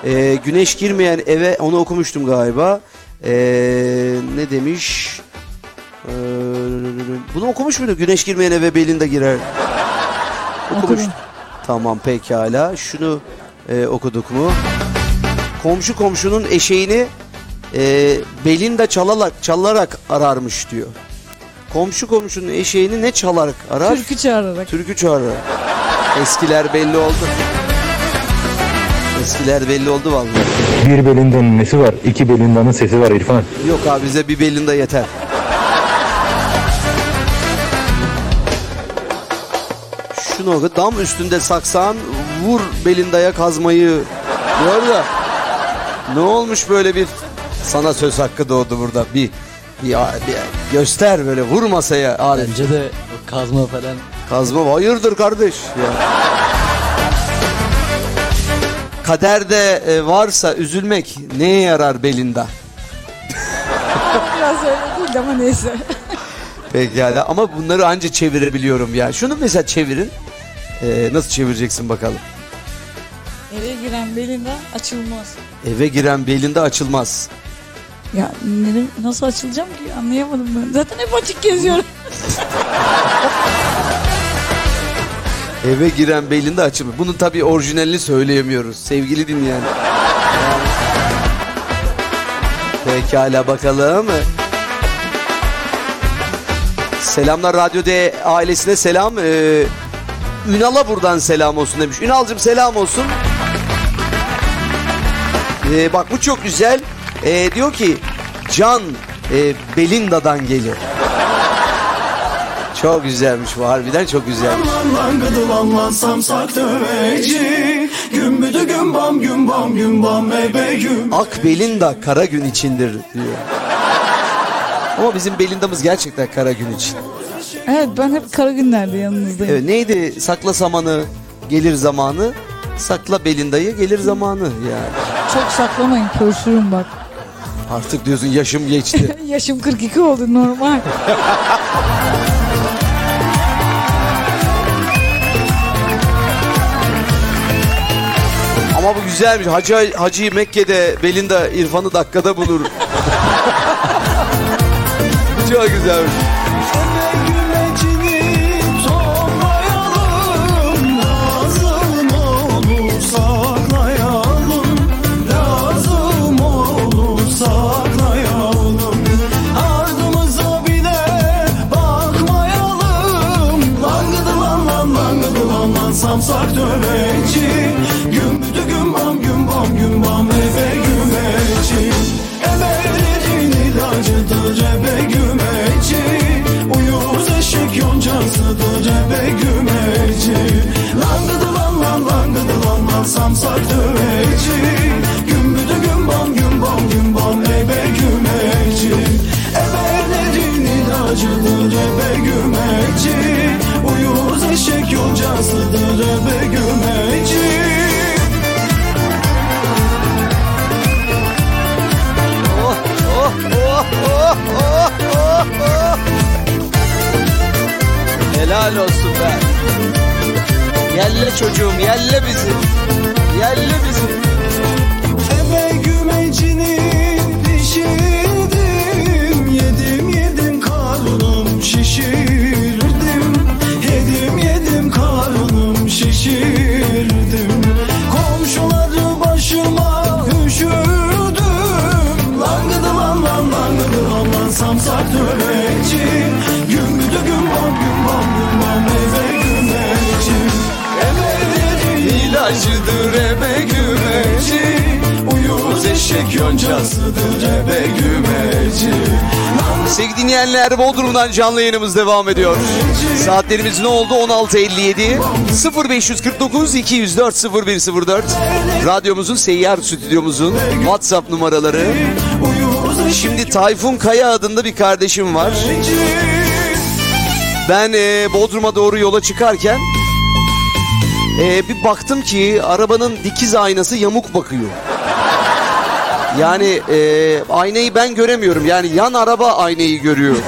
Ee, güneş girmeyen eve onu okumuştum galiba. Ee, ne demiş? Ee, bunu okumuş muydu? Güneş girmeyen eve belinde girer. Okumuş. Tamam pekala. Şunu e, okuduk mu? Komşu komşunun eşeğini e, belinde çalarak, çalarak ararmış diyor. Komşu komşunun eşeğini ne çalarak arar? Türkü çağırarak. Türkü çağırarak. Eskiler belli oldu. Eskiler belli oldu vallahi. Bir Belinda'nın nesi var? İki Belinda'nın sesi var İrfan. Yok abi bize bir belinde yeter. Oku. Dam üstünde saksan vur belindaya kazmayı. Diyor da ne olmuş böyle bir sana söz hakkı doğdu burada. Bir, bir, bir göster böyle vur masaya Arif. Bence de kazma falan. Kazma hayırdır kardeş ya. Kaderde e, varsa üzülmek neye yarar belinda? Biraz öyle değil ama neyse. Pekala ama bunları anca çevirebiliyorum ya. Şunu mesela çevirin. Ee, nasıl çevireceksin bakalım? Eve giren belinde açılmaz. Eve giren belinde açılmaz. Ya ne- nasıl açılacağım ki anlayamadım ben. Zaten hep açık geziyorum. Eve giren belinde açılmaz. Bunun tabii orijinalini söyleyemiyoruz sevgili dinleyen. Pekala bakalım. Selamlar Radyo D ailesine selam. Ee, Ünal'a buradan selam olsun demiş. Ünal'cım selam olsun. Ee, bak bu çok güzel. Ee, diyor ki Can e, Belinda'dan gelir. Çok güzelmiş bu harbiden çok güzelmiş. Lan gıdılan lan samsak döveci Gümbüdü gümbam gümbam gümbam ebe güm Ak Belinda kara gün içindir diyor. Ama bizim Belinda'mız gerçekten kara gün için. Evet ben hep kara günlerde yanınızdayım. Evet, neydi sakla samanı gelir zamanı sakla Belinda'yı gelir zamanı yani. Çok saklamayın pörsürüm bak. Artık diyorsun yaşım geçti. Yaşım 42 oldu normal. Ama bu güzelmiş. Hacı, Hacı Mekke'de Belinda İrfan'ı dakikada bulur. Çok güzelmiş. Döveci Gümbüdü gümbam gümbam gümbam ebe gümeci Ebelerin ilacıdır ebe gümeci Uyuz eşek yoncasıdır ebe gümeci oh, oh, oh, oh, oh. Helal olsun be. Yelle çocuğum yelle bizi. Yelle bizi. Eve gümecini yoncasıdır ebe gümeci Sevgili dinleyenler Bodrum'dan canlı yayınımız devam ediyor. Saatlerimiz ne oldu? 16.57 0549 204 0104 Radyomuzun seyyar stüdyomuzun WhatsApp numaraları. Şimdi Tayfun Kaya adında bir kardeşim var. Ben e, Bodrum'a doğru yola çıkarken e, bir baktım ki arabanın dikiz aynası yamuk bakıyor. Yani e, aynayı ben göremiyorum. Yani yan araba aynayı görüyor.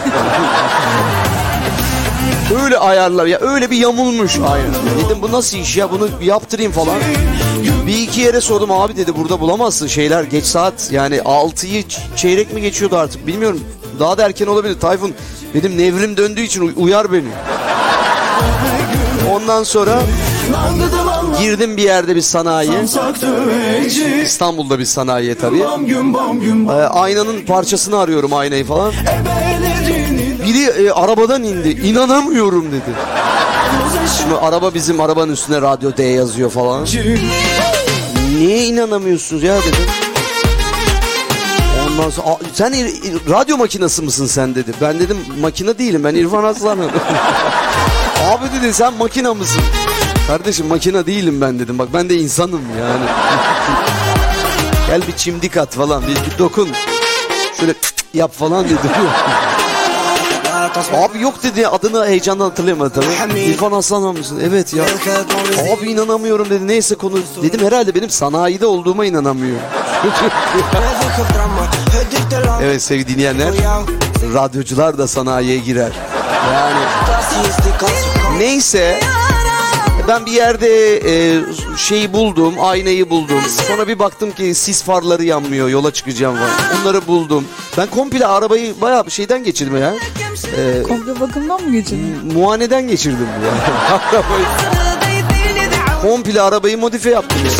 öyle ayarlar ya öyle bir yamulmuş ayna. Dedim bu nasıl iş ya bunu yaptırayım falan. Bir iki yere sordum abi dedi burada bulamazsın şeyler geç saat yani 6'yı ç- çeyrek mi geçiyordu artık bilmiyorum. Daha da erken olabilir Tayfun. Benim nevrim döndüğü için uy- uyar beni. Ondan sonra girdim bir yerde bir sanayi. İstanbul'da bir sanayiye tabii. Ee, aynanın parçasını arıyorum aynayı falan. Biri e, arabadan indi. İnanamıyorum dedi. Şimdi araba bizim arabanın üstüne radyo D yazıyor falan. Niye inanamıyorsunuz ya dedim. Ondan sonra "Aa, sen radyo makinası mısın sen dedi. Ben dedim makine değilim ben İrfan Aslan'ım. Abi dedi sen makina mısın? Kardeşim makina değilim ben dedim. Bak ben de insanım yani. Gel bir çimdik at falan bir, bir dokun. Şöyle yap falan dedi. Abi yok dedi adını heyecandan hatırlayamadı tabii. İrfan Aslan mısın? Evet ya. Abi inanamıyorum dedi. Neyse konu. Dedim herhalde benim sanayide olduğuma inanamıyor. evet sevgili dinleyenler. Radyocular da sanayiye girer. Yani neyse ben bir yerde e, şeyi buldum, aynayı buldum. Sonra bir baktım ki sis farları yanmıyor, yola çıkacağım var. Onları buldum. Ben komple arabayı bayağı bir şeyden geçirdim ya. E, Komple bakımdan mı geçirdin? muayeneden geçirdim yani. arabayı. Komple arabayı modifiye yaptım ya.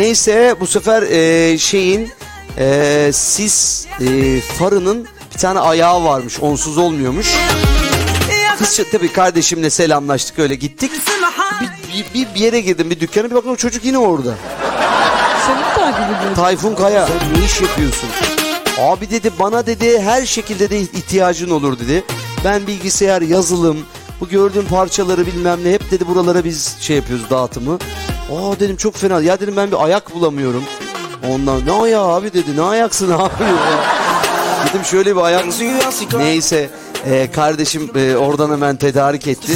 Neyse bu sefer e, şeyin e, sis e, farının bir tane ayağı varmış, onsuz olmuyormuş. Kız tabii kardeşimle selamlaştık öyle gittik. Bir, bir, bir, yere girdim bir dükkana bir baktım o çocuk yine orada. Seni mi takip ediyor? Tayfun Kaya ne iş yapıyorsun? Abi dedi bana dedi her şekilde de ihtiyacın olur dedi. Ben bilgisayar, yazılım, bu gördüğüm parçaları bilmem ne hep dedi buralara biz şey yapıyoruz dağıtımı. Aa dedim çok fena. Ya dedim ben bir ayak bulamıyorum. Ondan ne ayağı abi dedi. Ne ayaksın abi? dedim şöyle bir ayak. Neyse e, kardeşim e, oradan hemen tedarik etti.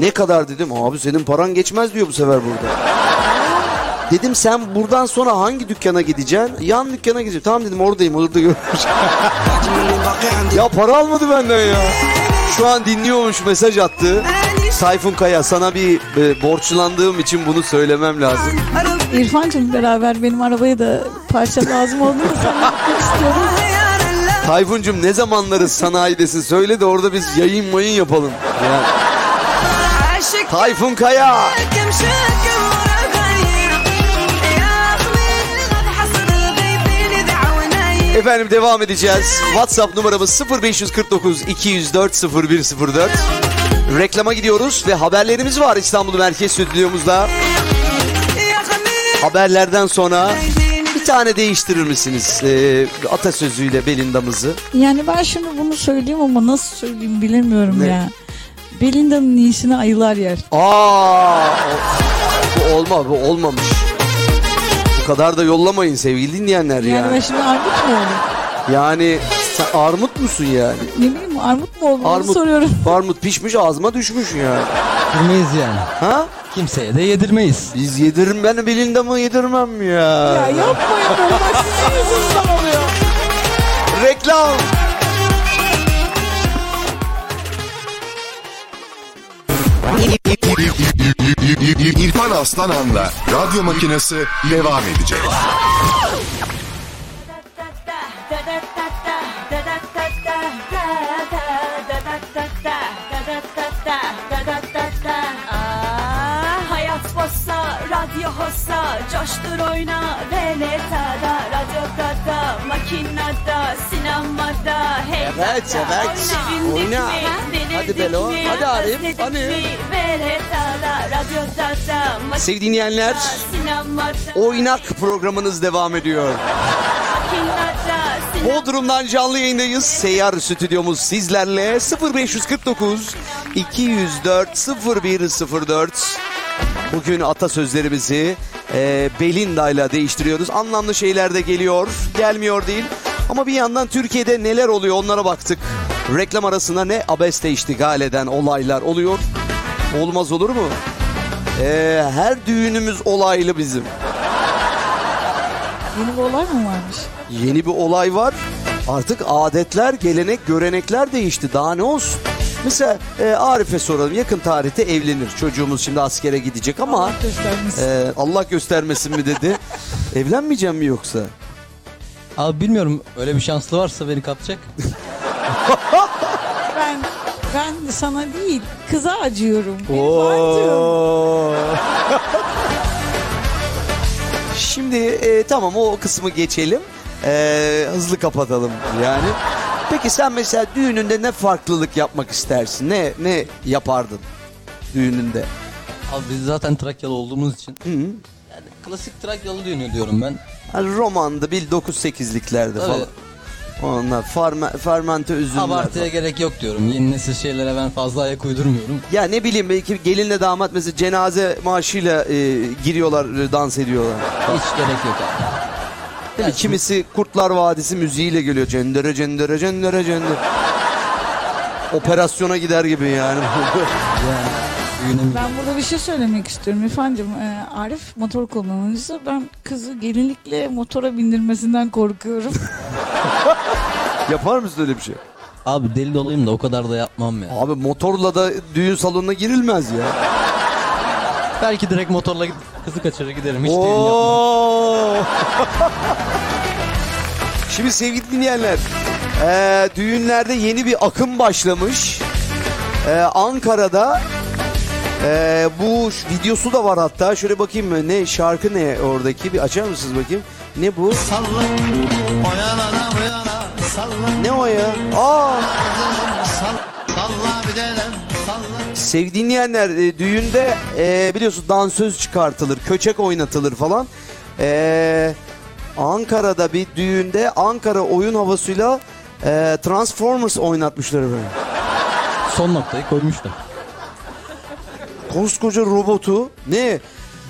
Ne kadar dedim. Abi senin paran geçmez diyor bu sefer burada. Dedim sen buradan sonra hangi dükkana gideceksin? Yan dükkana gideceğim. Tamam dedim oradayım orada görmüş. ya para almadı benden ya. Şu an dinliyormuş mesaj attı. Tayfun Kaya sana bir e, borçlandığım için bunu söylemem lazım. İrfan'cığım beraber benim arabaya da parça lazım olduğunu sana istiyorum. Tayfun'cum ne zamanları sanayidesin söyle de orada biz yayın mayın yapalım. Yani. Tayfun Kaya. Efendim devam edeceğiz. WhatsApp numaramız 0549 204 0104. Reklama gidiyoruz ve haberlerimiz var İstanbul Merkez Stüdyomuzda. Haberlerden sonra bir tane değiştirir misiniz? Ee, atasözüyle Belinda'mızı. Yani ben şimdi bunu söyleyeyim ama nasıl söyleyeyim bilemiyorum Ne? ya. Belinda'nın iyisini ayılar yer. Aa, bu olma, bu olmamış. Bu kadar da yollamayın sevgili dinleyenler Yani ya. ben şimdi armut mu olayım? Yani sen armut musun yani? Ne bileyim armut mu onu Armut, soruyorum. armut pişmiş ağzıma düşmüş yani. Yedirmeyiz yani. Ha? Kimseye de yedirmeyiz. Biz yedirim ben Belinda mı yedirmem ya. Ya yapmayın böyle bak sizin yüzünüzden oluyor. Reklam. İrfan Aslanan'la radyo makinesi devam edecek. Hossa, coştur oyna Veleta'da, radyoda da, makinada, sinemada Hey Evet, evet. Oyna. delirdik Hadi Belo, hadi Arif, hadi. Sevgili dinleyenler, Oynak programınız devam ediyor. Bodrum'dan canlı yayındayız. Seyyar stüdyomuz sizlerle 0549 204 0104. Bugün atasözlerimizi e, Belinda ile değiştiriyoruz. Anlamlı şeyler de geliyor, gelmiyor değil. Ama bir yandan Türkiye'de neler oluyor onlara baktık. Reklam arasında ne abeste iştigal eden olaylar oluyor. Olmaz olur mu? E, her düğünümüz olaylı bizim. Yeni bir olay mı varmış? Yeni bir olay var. Artık adetler, gelenek, görenekler değişti. Daha ne olsun? Mesela e, Arif'e soralım. Yakın tarihte evlenir. Çocuğumuz şimdi askere gidecek ama Allah göstermesin. e, Allah göstermesin mi dedi. Evlenmeyeceğim mi yoksa? Abi bilmiyorum öyle bir şanslı varsa beni kapacak. Ben ben sana değil kıza acıyorum. Oo. Şimdi e, tamam o kısmı geçelim. E, hızlı kapatalım yani. Peki sen mesela düğününde ne farklılık yapmak istersin? Ne ne yapardın düğününde? Abi biz zaten Trakyalı olduğumuz için. Yani klasik Trakyalı düğünü diyorum ben. Hani romanda bil 9-8'liklerde Tabii. falan. Onlar farme, fermente üzümler. Abartıya gerek yok diyorum. Yeni nesil şeylere ben fazla ayak uydurmuyorum. Ya ne bileyim belki gelinle damat mesela cenaze maaşıyla e, giriyorlar, e, dans ediyorlar. Hiç gerek yok abi. Değil mi? Kimisi Kurtlar Vadisi müziğiyle geliyor. Cendere cendere cendere cendere. Operasyona gider gibi yani. Ben burada bir şey söylemek istiyorum efendim. Ee, Arif motor kullanıcısı. Ben kızı gelinlikle motora bindirmesinden korkuyorum. Yapar mısın öyle bir şey? Abi deli dolayım da o kadar da yapmam ya. Abi motorla da düğün salonuna girilmez ya. Belki direkt motorla kızı kaçırır giderim. Hiç düğün yapmam. Oo. Şimdi sevgili dinleyenler, eee, düğünlerde yeni bir akım başlamış. Eee, Ankara'da eee, bu videosu da var hatta. Şöyle bakayım mı? Ne şarkı ne oradaki? Bir açar mısınız bakayım? Ne bu? Ne o ya? Aa! Sevgili dinleyenler e, düğünde e, biliyorsun dansöz çıkartılır, köçek oynatılır falan. E, Ankara'da bir düğünde Ankara oyun havasıyla e, Transformers oynatmışlar efendim. Son noktayı koymuşlar. Koskoca robotu ne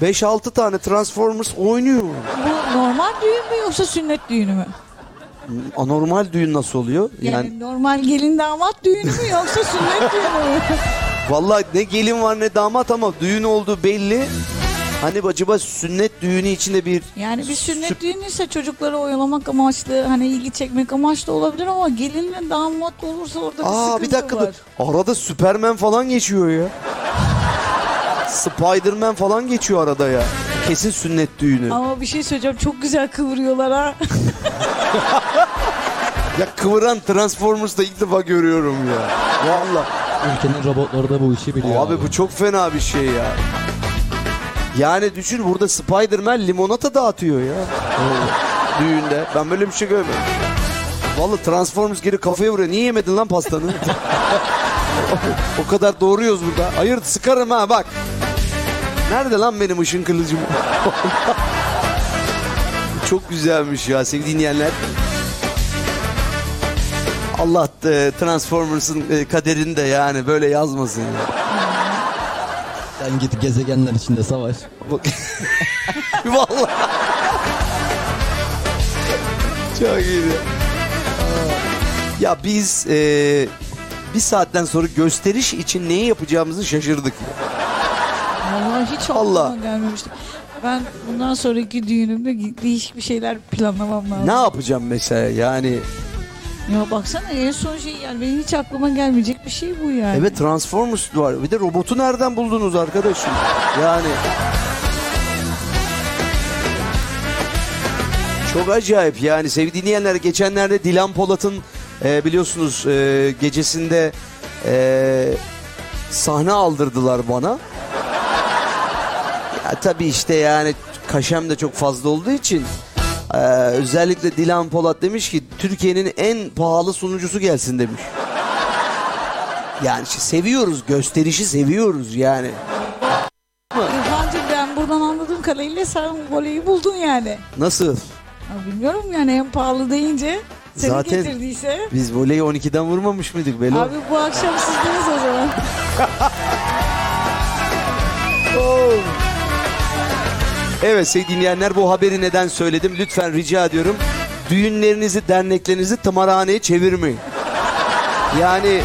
5-6 tane Transformers oynuyor. Bu normal düğün mü yoksa sünnet düğünü mü? Anormal düğün nasıl oluyor? Yani, Yani normal gelin damat düğünü mü yoksa sünnet düğünü mü? vallahi ne gelin var ne damat ama düğün olduğu belli. Hani acaba sünnet düğünü içinde bir Yani bir sünnet düğünü ise çocukları oyalamak amaçlı hani ilgi çekmek amaçlı olabilir ama gelinle damat olursa orada bir Aa sıkıntı bir dakika var. dur. Arada Superman falan geçiyor ya. Spiderman falan geçiyor arada ya. Kesin sünnet düğünü. Ama bir şey söyleyeceğim çok güzel kıvırıyorlar ha. Ya kıvıran Transformers'da ilk defa görüyorum ya. Valla. Ülkenin robotları da bu işi biliyor. Abi bu çok fena bir şey ya. Yani düşün burada Spiderman limonata dağıtıyor ya. Düğünde. Ben böyle bir şey görmedim. Vallahi Transformers geri kafaya vuruyor. Niye yemedin lan pastanı? o kadar doğruyoruz burada. Hayır sıkarım ha bak. Nerede lan benim ışın kılıcım? Çok güzelmiş ya sevgili dinleyenler. Allah e, Transformers'ın e, kaderini de yani böyle yazmasın ya. Sen git gezegenler içinde savaş. Vallahi. Çok iyiydi. Ya biz e, bir saatten sonra gösteriş için neyi yapacağımızı şaşırdık. Vallahi hiç aklıma gelmemişti. Ben bundan sonraki düğünümde değişik bir şeyler planlamam lazım. Ne yapacağım mesela yani? Ya baksana en son şey yani benim hiç aklıma gelmeyecek bir şey bu yani. Evet Transformers var. Bir de robotu nereden buldunuz arkadaşım? Yani Çok acayip yani sevgili dinleyenler geçenlerde Dilan Polat'ın e, biliyorsunuz e, gecesinde e, sahne aldırdılar bana. Ya tabii işte yani kaşem de çok fazla olduğu için e, özellikle Dilan Polat demiş ki Türkiye'nin en pahalı sunucusu gelsin demiş. Yani işte seviyoruz gösterişi seviyoruz yani. İrfancığım ben buradan anladığım kadarıyla sen voleyi buldun yani. Nasıl? Ya bilmiyorum yani en pahalı deyince. Seni Zaten getirdiyse. biz voleyi 12'den vurmamış mıydık Belo? Abi bu akşam sizdeniz o zaman. Evet sevgili dinleyenler bu haberi neden söyledim? Lütfen rica ediyorum. Düğünlerinizi, derneklerinizi tımarhaneye çevirmeyin. Yani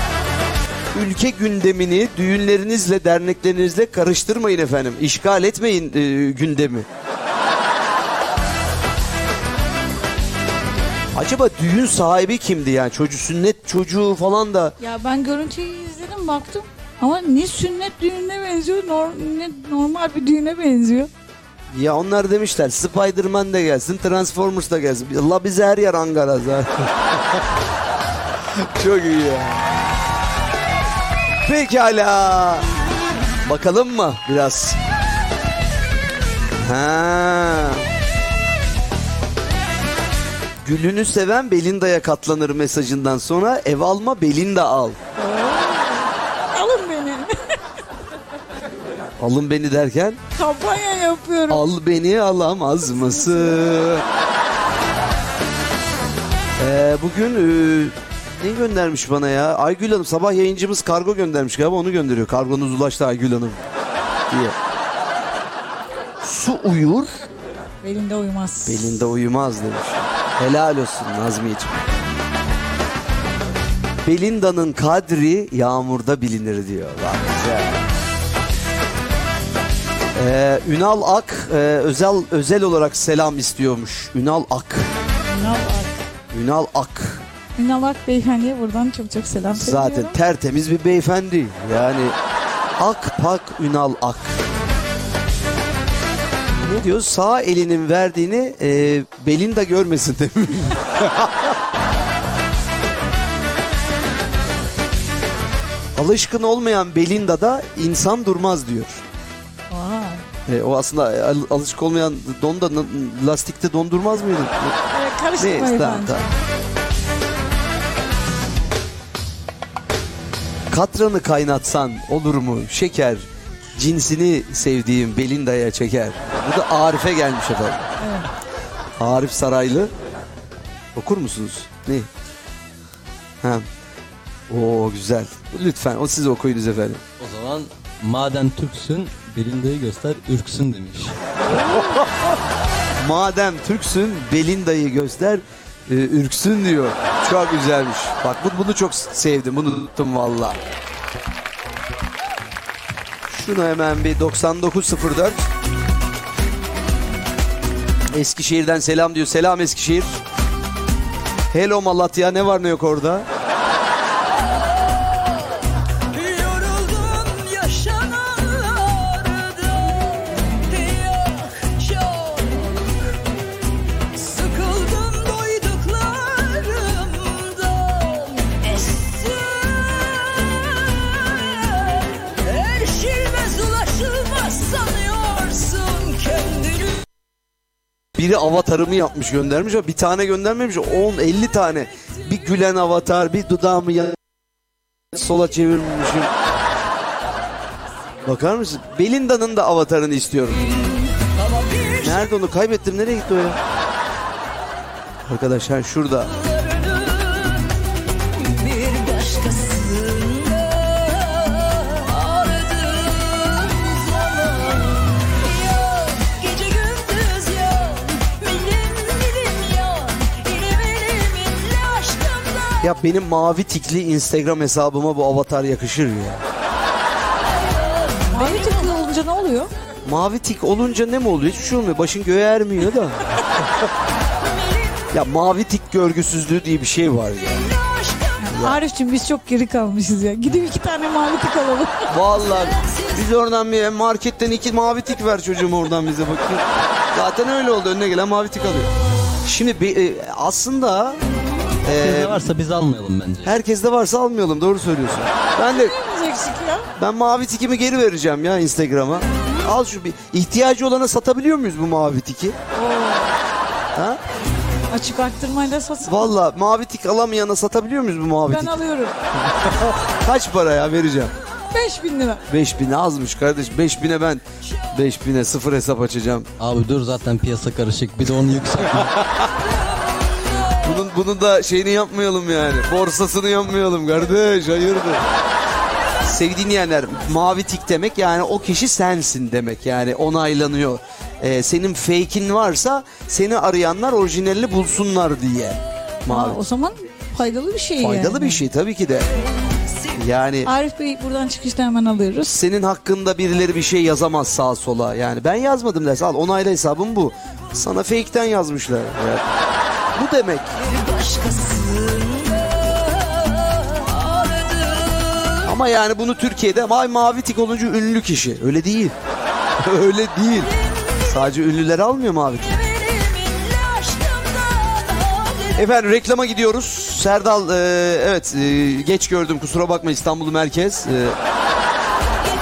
ülke gündemini düğünlerinizle, derneklerinizle karıştırmayın efendim. İşgal etmeyin e, gündemi. Acaba düğün sahibi kimdi yani? Çocuğu sünnet çocuğu falan da Ya ben görüntüyü izledim baktım. Ama ne sünnet düğününe benziyor nor- ne normal bir düğüne benziyor. Ya onlar demişler Spider-Man da gelsin, Transformers da gelsin. Allah bize her yer Ankara zaten. Çok iyi ya. Pekala. Bakalım mı biraz? Ha. Gülünü seven Belinda'ya katlanır mesajından sonra ev alma Belinda al. Alın beni. Alın beni derken Kampanya yapıyorum. Al beni alamaz mısın? Ee, bugün e, ne göndermiş bana ya? Aygül Hanım sabah yayıncımız kargo göndermiş galiba onu gönderiyor. Kargonuz ulaştı Aygül Hanım diye. Su uyur, Belinde uyumaz. belinde uyumaz demiş. Helal olsun Nazmiyeciğim. Belinda'nın kadri yağmurda bilinir diyor. Bak güzel. Ee, Ünal Ak e, özel özel olarak selam istiyormuş. Ünal Ak. Ünal Ak. Ünal Ak. Ünal Ak beyefendiye buradan çok çok selam söylüyorum. Zaten tertemiz bir beyefendi. Yani Ak Pak Ünal Ak. Ne diyor? Sağ elinin verdiğini e, Belinda görmesin demiş. Alışkın olmayan Belinda'da insan durmaz diyor. E, o aslında al- alışık olmayan don da lastikte dondurmaz mıydı? Evet, karıştırmayın Neyse, tamam, tamam. Katranı kaynatsan olur mu? Şeker cinsini sevdiğim Belinda'ya çeker. Bu da Arif'e gelmiş efendim. Evet. Arif Saraylı. Okur musunuz? Ne? Ha. Oo güzel. Lütfen o siz okuyunuz efendim. O zaman madem Türksün Belinda'yı göster ürksün demiş. Madem Türksün Belinda'yı göster e, ürksün diyor. Çok güzelmiş. Bak bu- bunu çok sevdim. Bunu tuttum valla. Şunu hemen bir 9904. Eskişehir'den selam diyor. Selam Eskişehir. Hello Malatya ne var ne yok orada? Avatarımı yapmış göndermiş ama bir tane göndermemiş. 10-50 tane. Bir gülen avatar, bir dudağımı yan sola çevirmişim. Bakar mısın? Belinda'nın da avatarını istiyorum. Nerede onu kaybettim? Nereye gitti o ya? Arkadaşlar şurada. Ya benim mavi tikli Instagram hesabıma bu avatar yakışır ya. Mavi tıklı olunca ne oluyor? Mavi tik olunca ne mi oluyor? Hiçbir şey olmuyor. Başın göğe ermiyor da. ya mavi tik görgüsüzlüğü diye bir şey var ya. Arif'cim biz çok geri kalmışız ya. Gidip iki tane mavi tık alalım. Vallahi biz oradan bir marketten iki mavi tik ver çocuğum oradan bize bakıyor. Zaten öyle oldu önüne gelen mavi tik alıyor. Şimdi be- e, aslında e, Bizde varsa biz almayalım bence. herkeste varsa almayalım doğru söylüyorsun. Ben de Neyimiz eksik ya? ben mavi tikimi geri vereceğim ya Instagram'a. Al şu bir ihtiyacı olana satabiliyor muyuz bu mavi tiki? Ha? Açık arttırmayla satsın. Valla mavi tik alamayana satabiliyor muyuz bu mavi Ben tik? alıyorum. Kaç para ya vereceğim? 5000 lira. 5000 azmış kardeş. 5000'e ben 5000'e sıfır hesap açacağım. Abi dur zaten piyasa karışık bir de onu yükseltme. Bunun, bunun da şeyini yapmayalım yani. Borsasını yapmayalım kardeş hayırdır. Sevgili dinleyenler mavi tik demek yani o kişi sensin demek yani onaylanıyor. Ee, senin fake'in varsa seni arayanlar orijinalini bulsunlar diye. Mavi. Aa, o zaman faydalı bir şey Faydalı yani. bir şey tabii ki de. Yani Arif Bey buradan çıkışta hemen alıyoruz. senin hakkında birileri bir şey yazamaz sağa sola. Yani ben yazmadım derse al onayla hesabım bu. Sana fake'ten yazmışlar. Evet. Bu demek. Ama yani bunu Türkiye'de ay mavi tik olunca ünlü kişi. Öyle değil. Öyle değil. Sadece ünlüleri almıyor mavi tik. Efendim reklama gidiyoruz. Serdal e, evet e, geç gördüm kusura bakma İstanbul Merkez. E,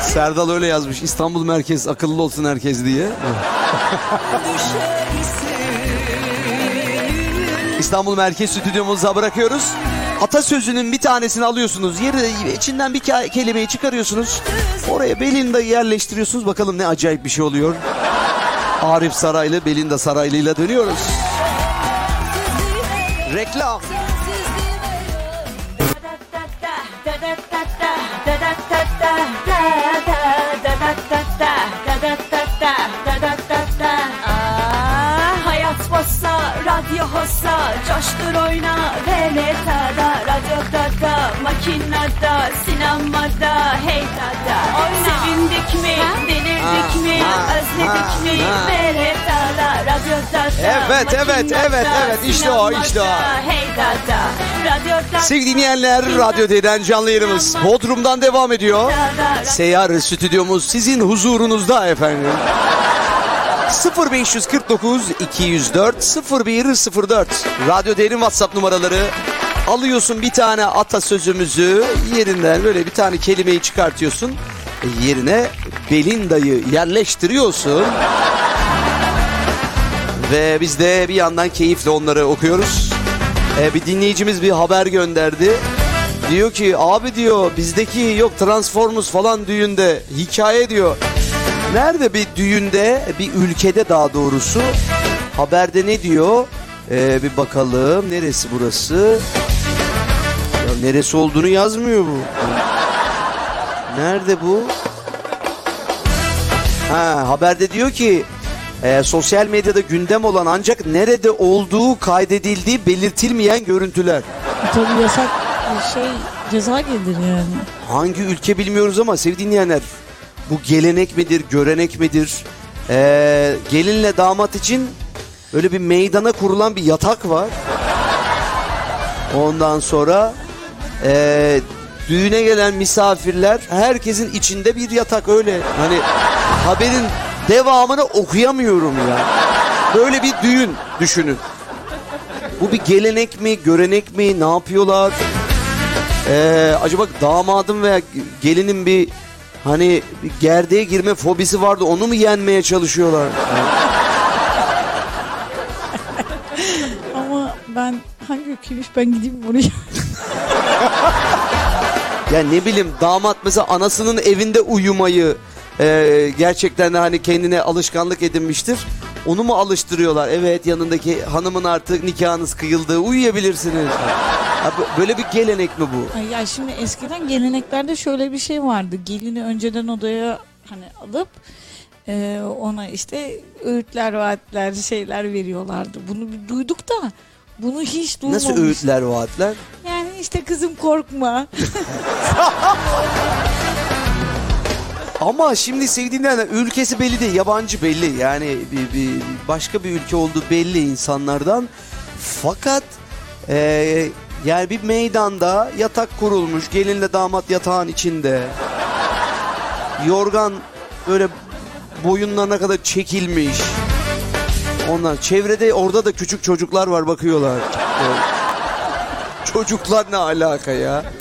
Serdal öyle yazmış İstanbul Merkez akıllı olsun herkes diye. İstanbul Merkez stüdyomuza bırakıyoruz. Atasözünün bir tanesini alıyorsunuz. Yeri içinden bir ke- kelimeyi çıkarıyorsunuz. Oraya Belinda'yı yerleştiriyorsunuz. Bakalım ne acayip bir şey oluyor. Arif Saraylı, Belinda Saraylı ile dönüyoruz. Reklam. Hossa, coştur oyna Veleta'da, radyoda makinada, sinemada, hey dada Sevindik mi, delirdik mi, özledik mi Veleta'da, radyoda Evet, evet, evet, evet. İşte o, işte o. Hey dada, radyoda Sevgili dinleyenler, Radyo D'den canlı yayınımız Bodrum'dan devam ediyor. Seyyar stüdyomuz sizin huzurunuzda efendim. 0549 204 0104 Radyo D'nin WhatsApp numaraları. Alıyorsun bir tane atasözümüzü yerinden böyle bir tane kelimeyi çıkartıyorsun. Yerine Belinda'yı yerleştiriyorsun. Ve biz de bir yandan keyifle onları okuyoruz. Ee, bir dinleyicimiz bir haber gönderdi. Diyor ki abi diyor bizdeki yok Transformers falan düğünde hikaye diyor. Nerede bir düğünde bir ülkede daha doğrusu haberde ne diyor? Ee, bir bakalım neresi burası? Ya neresi olduğunu yazmıyor bu. Nerede bu? Ha, haberde diyor ki e, sosyal medyada gündem olan ancak nerede olduğu kaydedildiği belirtilmeyen görüntüler. Tabii yasak şey ceza gelir yani. Hangi ülke bilmiyoruz ama sevgili dinleyenler bu gelenek midir, görenek midir? Ee, gelinle damat için böyle bir meydana kurulan bir yatak var. Ondan sonra ee, düğüne gelen misafirler herkesin içinde bir yatak öyle. Hani haberin devamını okuyamıyorum ya. Böyle bir düğün düşünün. Bu bir gelenek mi, görenek mi, ne yapıyorlar? Ee, acaba damadın veya gelinin bir hani gerdeğe girme fobisi vardı onu mu yenmeye çalışıyorlar? Ama ben hangi ülkeymiş ben gideyim oraya. Ya ne bileyim damat mesela anasının evinde uyumayı e, gerçekten de hani kendine alışkanlık edinmiştir. Onu mu alıştırıyorlar? Evet yanındaki hanımın artık nikahınız kıyıldı uyuyabilirsiniz. Ha, bö- böyle bir gelenek mi bu? Ay Ya şimdi eskiden geleneklerde şöyle bir şey vardı. Gelini önceden odaya hani alıp e, ona işte öğütler, vaatler, şeyler veriyorlardı. Bunu bir duyduk da bunu hiç duymamış. Nasıl öğütler vaatler? Yani işte kızım korkma. Ama şimdi sevdiğinden ülkesi belli değil, yabancı belli. Yani bir, bir başka bir ülke olduğu belli insanlardan. Fakat e, yani bir meydanda yatak kurulmuş, gelinle damat yatağın içinde. Yorgan böyle boyunlarına kadar çekilmiş. Ondan çevrede orada da küçük çocuklar var bakıyorlar. Çocuklar ne alaka ya?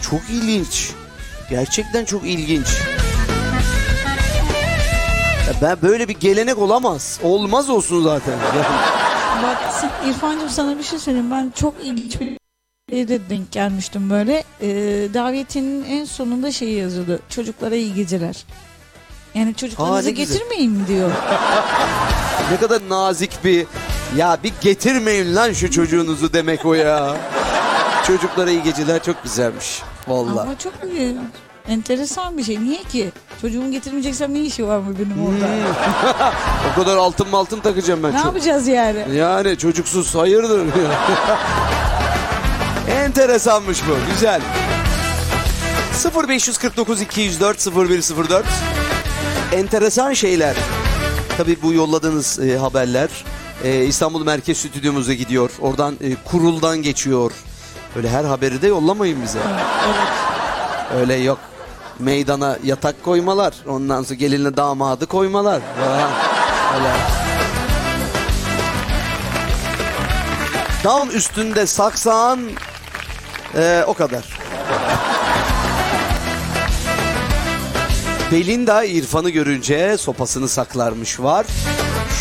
Çok ilginç. Gerçekten çok ilginç. Ben böyle bir gelenek olamaz. Olmaz olsun zaten. Bak İrfancığım sana bir şey söyleyeyim. Ben çok ilginç bir de denk gelmiştim böyle. Ee, davetiyenin en sonunda şeyi yazıyordu. Çocuklara iyi geceler. Yani çocuklarınızı Aa, ne güzel. getirmeyin diyor. ne kadar nazik bir Ya bir getirmeyin lan şu çocuğunuzu demek o ya. Çocuklara iyi geceler çok güzelmiş. Vallahi. Ama çok iyi. Enteresan bir şey. Niye ki? Çocuğumu getirmeyeceksem ne işi var mı benim orada? O kadar altın mı altın takacağım ben. ne çok- yapacağız yani? Yani çocuksuz hayırdır? Enteresanmış bu. Güzel. 0549 204 0104 Enteresan şeyler. Tabii bu yolladığınız e, haberler e, İstanbul Merkez Stüdyomuza gidiyor. Oradan e, kuruldan geçiyor. Öyle her haberi de yollamayın bize. Öyle yok. Meydana yatak koymalar. Ondan sonra gelinle damadı koymalar. Öyle. Dam üstünde saksan e, o kadar. Belinda İrfan'ı görünce sopasını saklarmış var.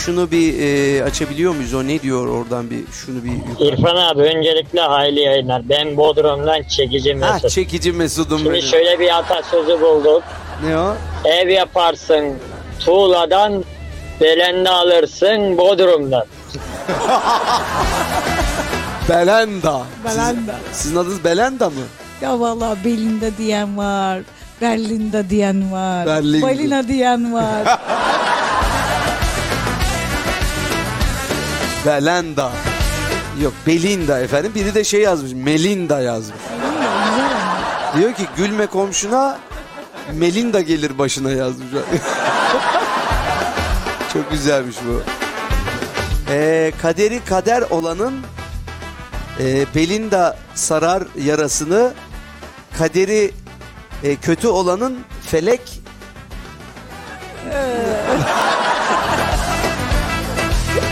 Şunu bir e, açabiliyor muyuz? O ne diyor oradan bir şunu bir İrfan abi öncelikle hayırlı yayınlar. Ben Bodrum'dan çekici Ha, Mesut. çekici Mesud'um Şimdi benim. şöyle bir atasözü bulduk. Ne o? Ev yaparsın tuğladan, belende alırsın Bodrum'dan. Belenda. Belenda. Siz- sizin adınız Belenda mı? Ya vallahi Belinda diyen var. Berlin'de diyen var. Berlin. Balina diyen var. Belenda. Yok Belinda efendim. Biri de şey yazmış. Melinda yazmış. Diyor ki gülme komşuna Melinda gelir başına yazmış. Çok güzelmiş bu. Ee, kaderi kader olanın e, Belinda sarar yarasını kaderi e, kötü olanın felek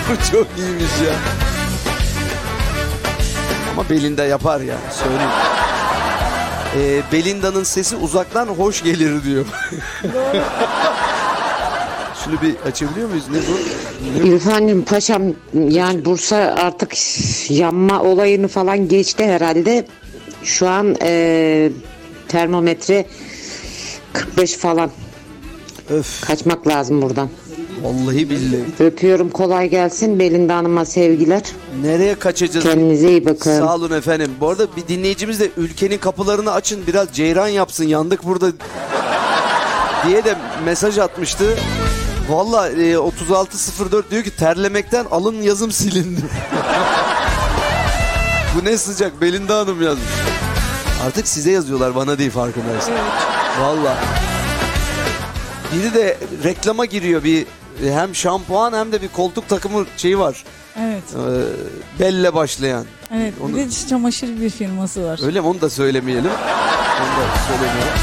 Bu çok iyiymiş ya. Ama Belinda yapar ya söyleyeyim. Ee, Belinda'nın sesi uzaktan hoş gelir diyor. Şunu bir açabiliyor muyuz? Ne bu? İrfan'cığım paşam yani Bursa artık yanma olayını falan geçti herhalde. Şu an e, termometre 45 falan. Kaçmak lazım buradan. Vallahi billahi. Öpüyorum kolay gelsin. Belinda Hanım'a sevgiler. Nereye kaçacağız? Kendinize iyi bakın. Sağ olun efendim. Bu arada bir dinleyicimiz de ülkenin kapılarını açın biraz ceyran yapsın yandık burada diye de mesaj atmıştı. Valla e, 3604 diyor ki terlemekten alın yazım silindi. Bu ne sıcak Belinda Hanım yazmış. Artık size yazıyorlar bana değil farkındaysan. Valla. Biri de reklama giriyor bir hem şampuan hem de bir koltuk takımı şeyi var. evet. Ee, belle başlayan. Evet. Onu- Bir de çamaşır bir firması var. Öyle mi? Onu da söylemeyelim. Onu da söylemeyelim.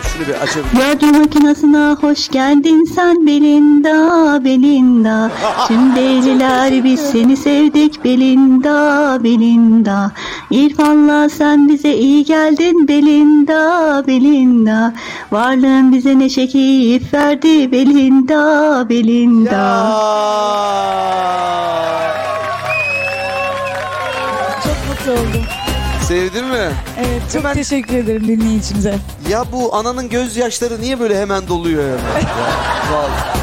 Evet, şunu bir açabilir. Radyo makinesine hoş geldin sen Belinda, Belinda. Tüm deliler biz seni sevdik Belinda, Belinda. İrfan'la sen bize iyi geldin Belinda, Belinda. Varlığın bize neşe keyif verdi Belinda, Belinda. Çok mutlu oldum. Sevdin mi? Evet çok teşekkür ederim dinleyicimize. Ya bu ananın gözyaşları niye böyle hemen doluyor ya? Vallahi.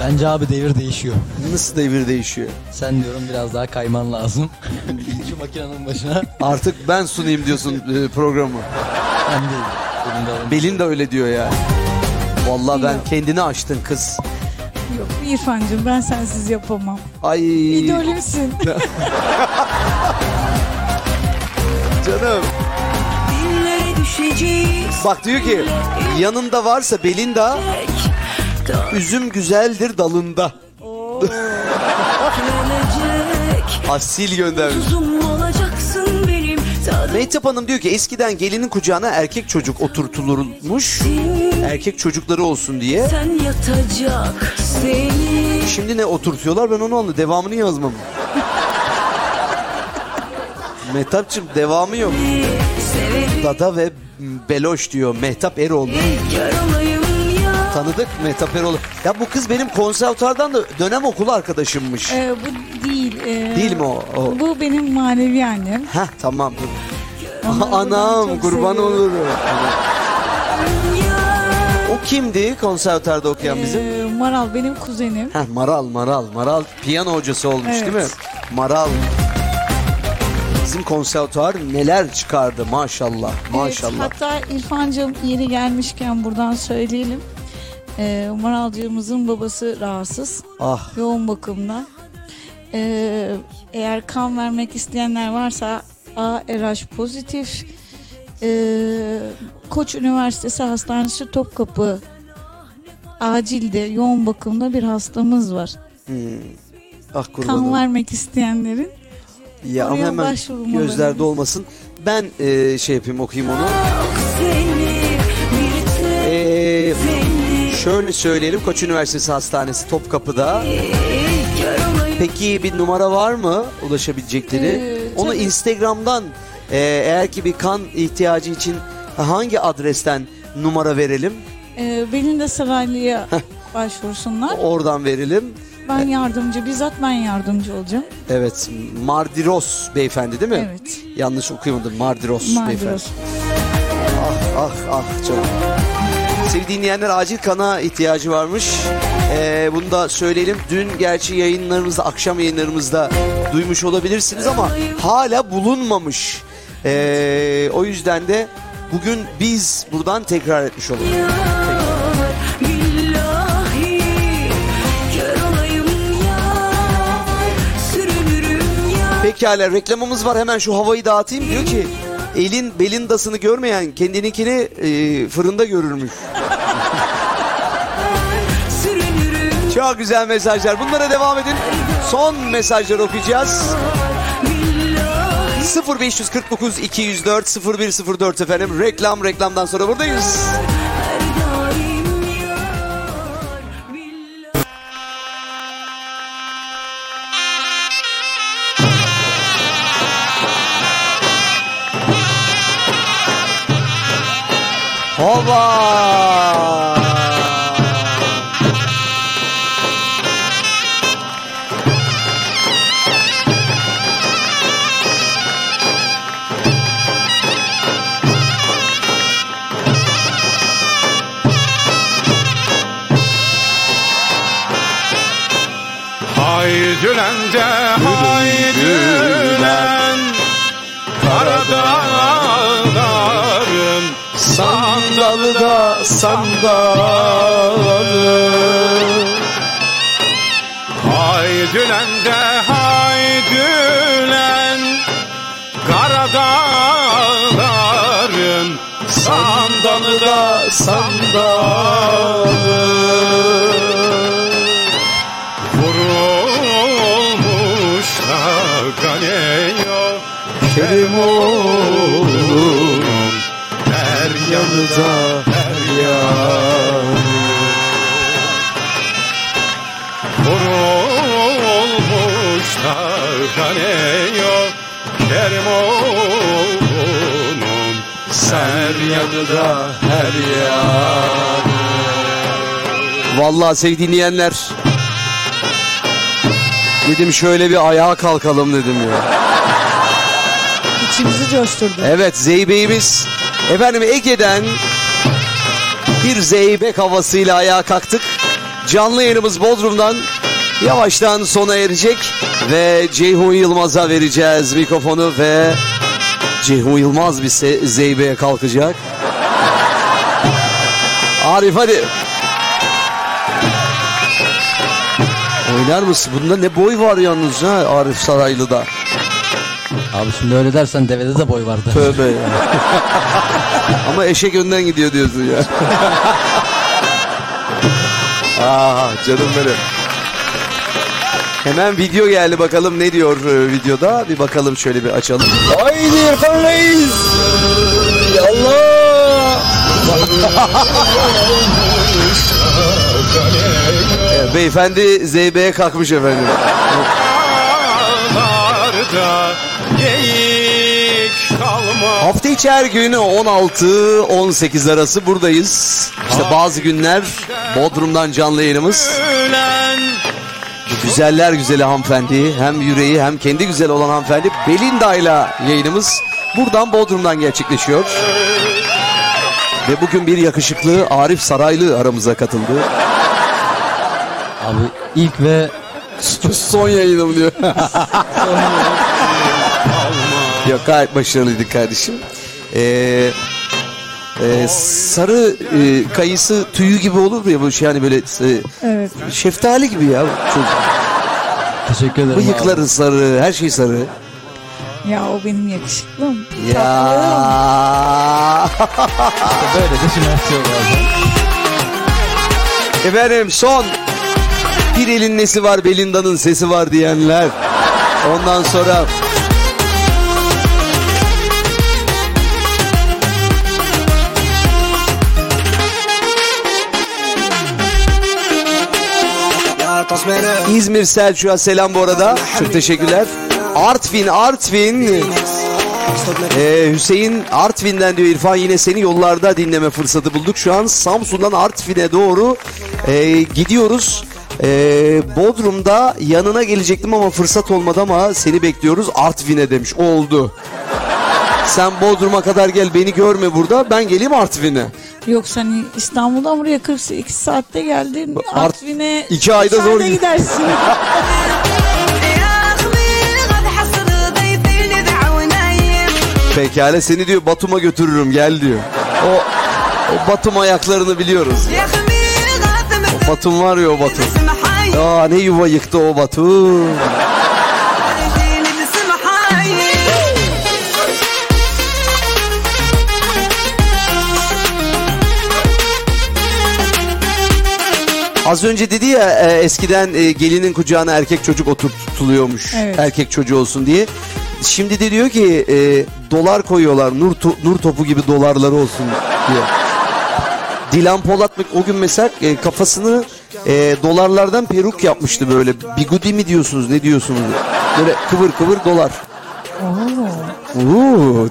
Bence abi devir değişiyor. Nasıl devir değişiyor? Sen diyorum biraz daha kayman lazım. Şu makinenin başına. Artık ben sunayım diyorsun e, programı. Ben değil. Belin de öyle diyor ya. Vallahi ben kendini açtın kız. Yok İrfan'cığım ben sensiz yapamam. Ay. İdolümsün. Canım. Bak diyor ki yanında varsa Belinda üzüm güzeldir dalında. Asil göndermiş. Mehtap Hanım diyor ki eskiden gelinin kucağına erkek çocuk oturtulurmuş. Erkek çocukları olsun diye. Sen yatacak seni. Şimdi ne oturtuyorlar ben onu anladım. Devamını yazmam. Mehtapçım devamı yok. Dada ve Beloş diyor Mehtap ya. Tanıdık Mehtap Eroğlu. Ya bu kız benim konservatuardan da dönem okulu arkadaşımmış. Ee, bu değil. ee, Değil mi o? o? Bu benim manevi annem. Heh tamam. Onları buradan Anam çok kurban seviyorum. olurum. O kimdi konservatuarda okuyan bizim? Ee, Maral benim kuzenim. Heh, Maral, Maral. Maral piyano hocası olmuş Evet. değil mi? Maral. Bizim konservatuar neler çıkardı maşallah. Maşallah. Evet, hatta İrfan'cığım yeri gelmişken buradan söyleyelim. Ee, Maralcığımızın babası rahatsız. Ah. Yoğun bakımda. Ee, eğer kan vermek isteyenler varsa A RH pozitif. Ee, Koç Üniversitesi Hastanesi Topkapı acilde yoğun bakımda bir hastamız var. Hmm. Ah Kan vermek isteyenlerin Ya ama oraya hemen başvurmaları. gözlerde olmasın. Ben e, şey yapayım okuyayım onu. Ee, şöyle söyleyelim Koç Üniversitesi Hastanesi Topkapı'da. Peki bir numara var mı ulaşabilecekleri? Ee, Onu tabii. Instagram'dan e, eğer ki bir kan ihtiyacı için hangi adresten numara verelim? Ee, Belinda Saraylı'ya başvursunlar. Oradan verelim. Ben yardımcı, bizzat ben yardımcı olacağım. Evet, Mardiros beyefendi değil mi? Evet. Yanlış okuyamadım. Mardiros, Mardiros. beyefendi. Ah ah ah canım. Sevgili dinleyenler acil kana ihtiyacı varmış. Ee, bunu da söyleyelim. Dün gerçi yayınlarımızda, akşam yayınlarımızda duymuş olabilirsiniz ama hala bulunmamış. Ee, o yüzden de bugün biz buradan tekrar etmiş olalım. Pekala reklamımız var hemen şu havayı dağıtayım. Diyor ki elin belindasını görmeyen kendininkini e, fırında görürmüş. Çok güzel mesajlar. Bunlara devam edin. Son mesajları okuyacağız. 0549 204 0104 efendim. Reklam reklamdan sonra buradayız. Hova! Haydülen de da sandalı Haydülen de haydülen Karadağların sandalı da sandalı Vurulmuş da ganeyo Kerim yanıda her yanı Vurulmuş da ganeyo Kerim oğlum Her yanıda her yanı Vallahi sevgili dinleyenler. Dedim şöyle bir ayağa kalkalım dedim ya. İçimizi coşturdu. Evet Zeybe'imiz efendim Ege'den bir Zeybek havasıyla ayağa kalktık. Canlı yayınımız Bodrum'dan yavaştan sona erecek ve Ceyhun Yılmaz'a vereceğiz mikrofonu ve Ceyhun Yılmaz bir Zeybe'ye kalkacak. Arif hadi. Oynar mısın? Bunda ne boy var yalnız ha Arif Saraylı'da. Abi şimdi öyle dersen devede de boy vardı. Tövbe ya. Ama eşek önden gidiyor diyorsun ya. ah canım benim. Hemen video geldi bakalım ne diyor e, videoda. Bir bakalım şöyle bir açalım. Haydi İrfan Reis. Allah. Evet, beyefendi ZB'ye kalkmış efendim. Dağlarda. Hafta içi her gün 16-18 arası buradayız. İşte bazı günler Bodrum'dan canlı yayınımız. Güzeller güzeli hanımefendi. Hem yüreği hem kendi güzel olan hanımefendi Belinda ile yayınımız buradan Bodrum'dan gerçekleşiyor. Ve bugün bir yakışıklı Arif Saraylı aramıza katıldı. Abi ilk ve son yayınım diyor. Yok gayet başarılıydık kardeşim. Ee, e, sarı e, kayısı tüyü gibi olur ya bu şey yani böyle e, Evet. şeftali gibi ya. Çok, Teşekkür ederim bıyıkları sarı, her şey sarı. Ya o benim yakışıklım. Ya. Böyle de şımartıyor bazen. Efendim son bir elin nesi var Belinda'nın sesi var diyenler. Ondan sonra İzmir Selçuk'a selam bu arada. Çok teşekkürler. Artvin, Artvin. Ee, Hüseyin Artvin'den diyor İrfan yine seni yollarda dinleme fırsatı bulduk. Şu an Samsun'dan Artvin'e doğru e, gidiyoruz. E, Bodrum'da yanına gelecektim ama fırsat olmadı ama seni bekliyoruz Artvin'e demiş. Oldu. Sen Bodrum'a kadar gel beni görme burada ben geleyim Artvin'e. Yok sen İstanbul'dan buraya 42 saatte geldin. Art- Artvin'e iki ayda üç zor- gidersin. Pekala seni diyor Batum'a götürürüm gel diyor. O, o Batum ayaklarını biliyoruz. O Batum var ya o Batum. Aa ne yuva yıktı o Batum. Az önce dedi ya e, eskiden e, gelinin kucağına erkek çocuk oturtuluyormuş. Evet. Erkek çocuğu olsun diye. Şimdi de diyor ki e, dolar koyuyorlar nur to- nur topu gibi dolarları olsun diye. Dilan Polat mı- o gün mesela e, kafasını e, dolarlardan peruk yapmıştı böyle. Bigudi mi diyorsunuz ne diyorsunuz? Böyle kıvır kıvır dolar. Oo. Oo.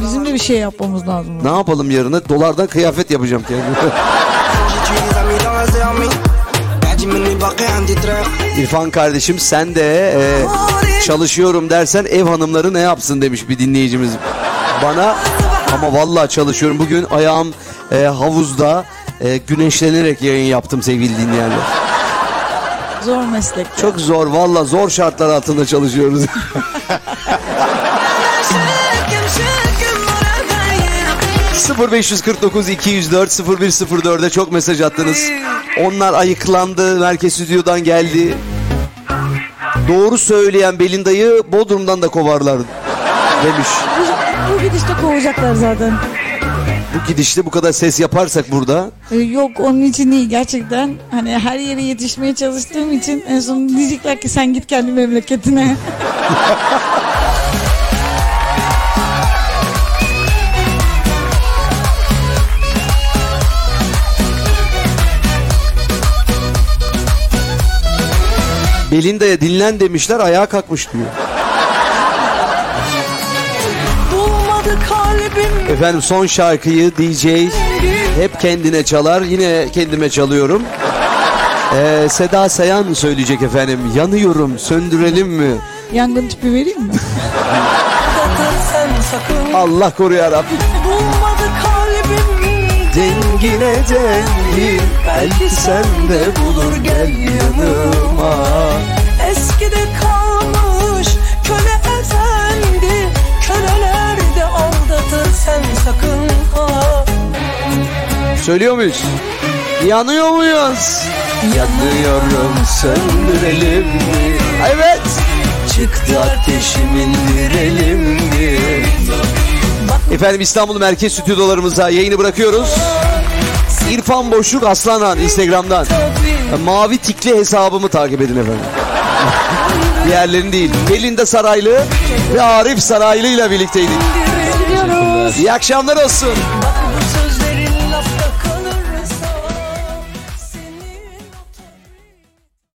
Bizim de bir şey yapmamız lazım. ne yapalım yarına? Dolardan kıyafet yapacağım kendime. İrfan kardeşim sen de e, çalışıyorum dersen ev hanımları ne yapsın demiş bir dinleyicimiz bana. Ama vallahi çalışıyorum. Bugün ayağım e, havuzda e, güneşlenerek yayın yaptım sevgili dinleyenler. Zor meslek. Çok zor valla zor şartlar altında çalışıyoruz. ...0549 204 0104'e çok mesaj attınız. Onlar ayıklandı, Merkez Stüdyo'dan geldi. Doğru söyleyen Belinda'yı Bodrum'dan da kovarlar demiş. Bu, bu gidişte kovacaklar zaten. Bu gidişte bu kadar ses yaparsak burada... Ee, Yok onun için değil gerçekten. Hani her yere yetişmeye çalıştığım için en son diyecekler ki sen git kendi memleketine. Belinda'ya dinlen demişler ayağa kalkmış diyor. Efendim son şarkıyı DJ hep kendine çalar. Yine kendime çalıyorum. Ee, Seda Sayan söyleyecek efendim. Yanıyorum söndürelim mi? Yangın tüpü vereyim mi? Allah koru yarabbim. Bulmadı kalbim Dengine dengi belki sen de bulur gel yanıma. Eskide kalmış köle efendi Köleler de aldatır sen sakın ha Söylüyor muyuz? Yanıyor muyuz? Yanıyorum söndürelim mi? Evet. Çıktı ateşim indirelim mi? Efendim İstanbul Merkez Stüdyolarımıza yayını bırakıyoruz. İrfan Boşluk Aslanhan Instagram'dan. Mavi tikli hesabımı takip edin efendim. Diğerlerini değil. Belinda Saraylı ve Arif Saraylı ile birlikteydik. İyi akşamlar olsun.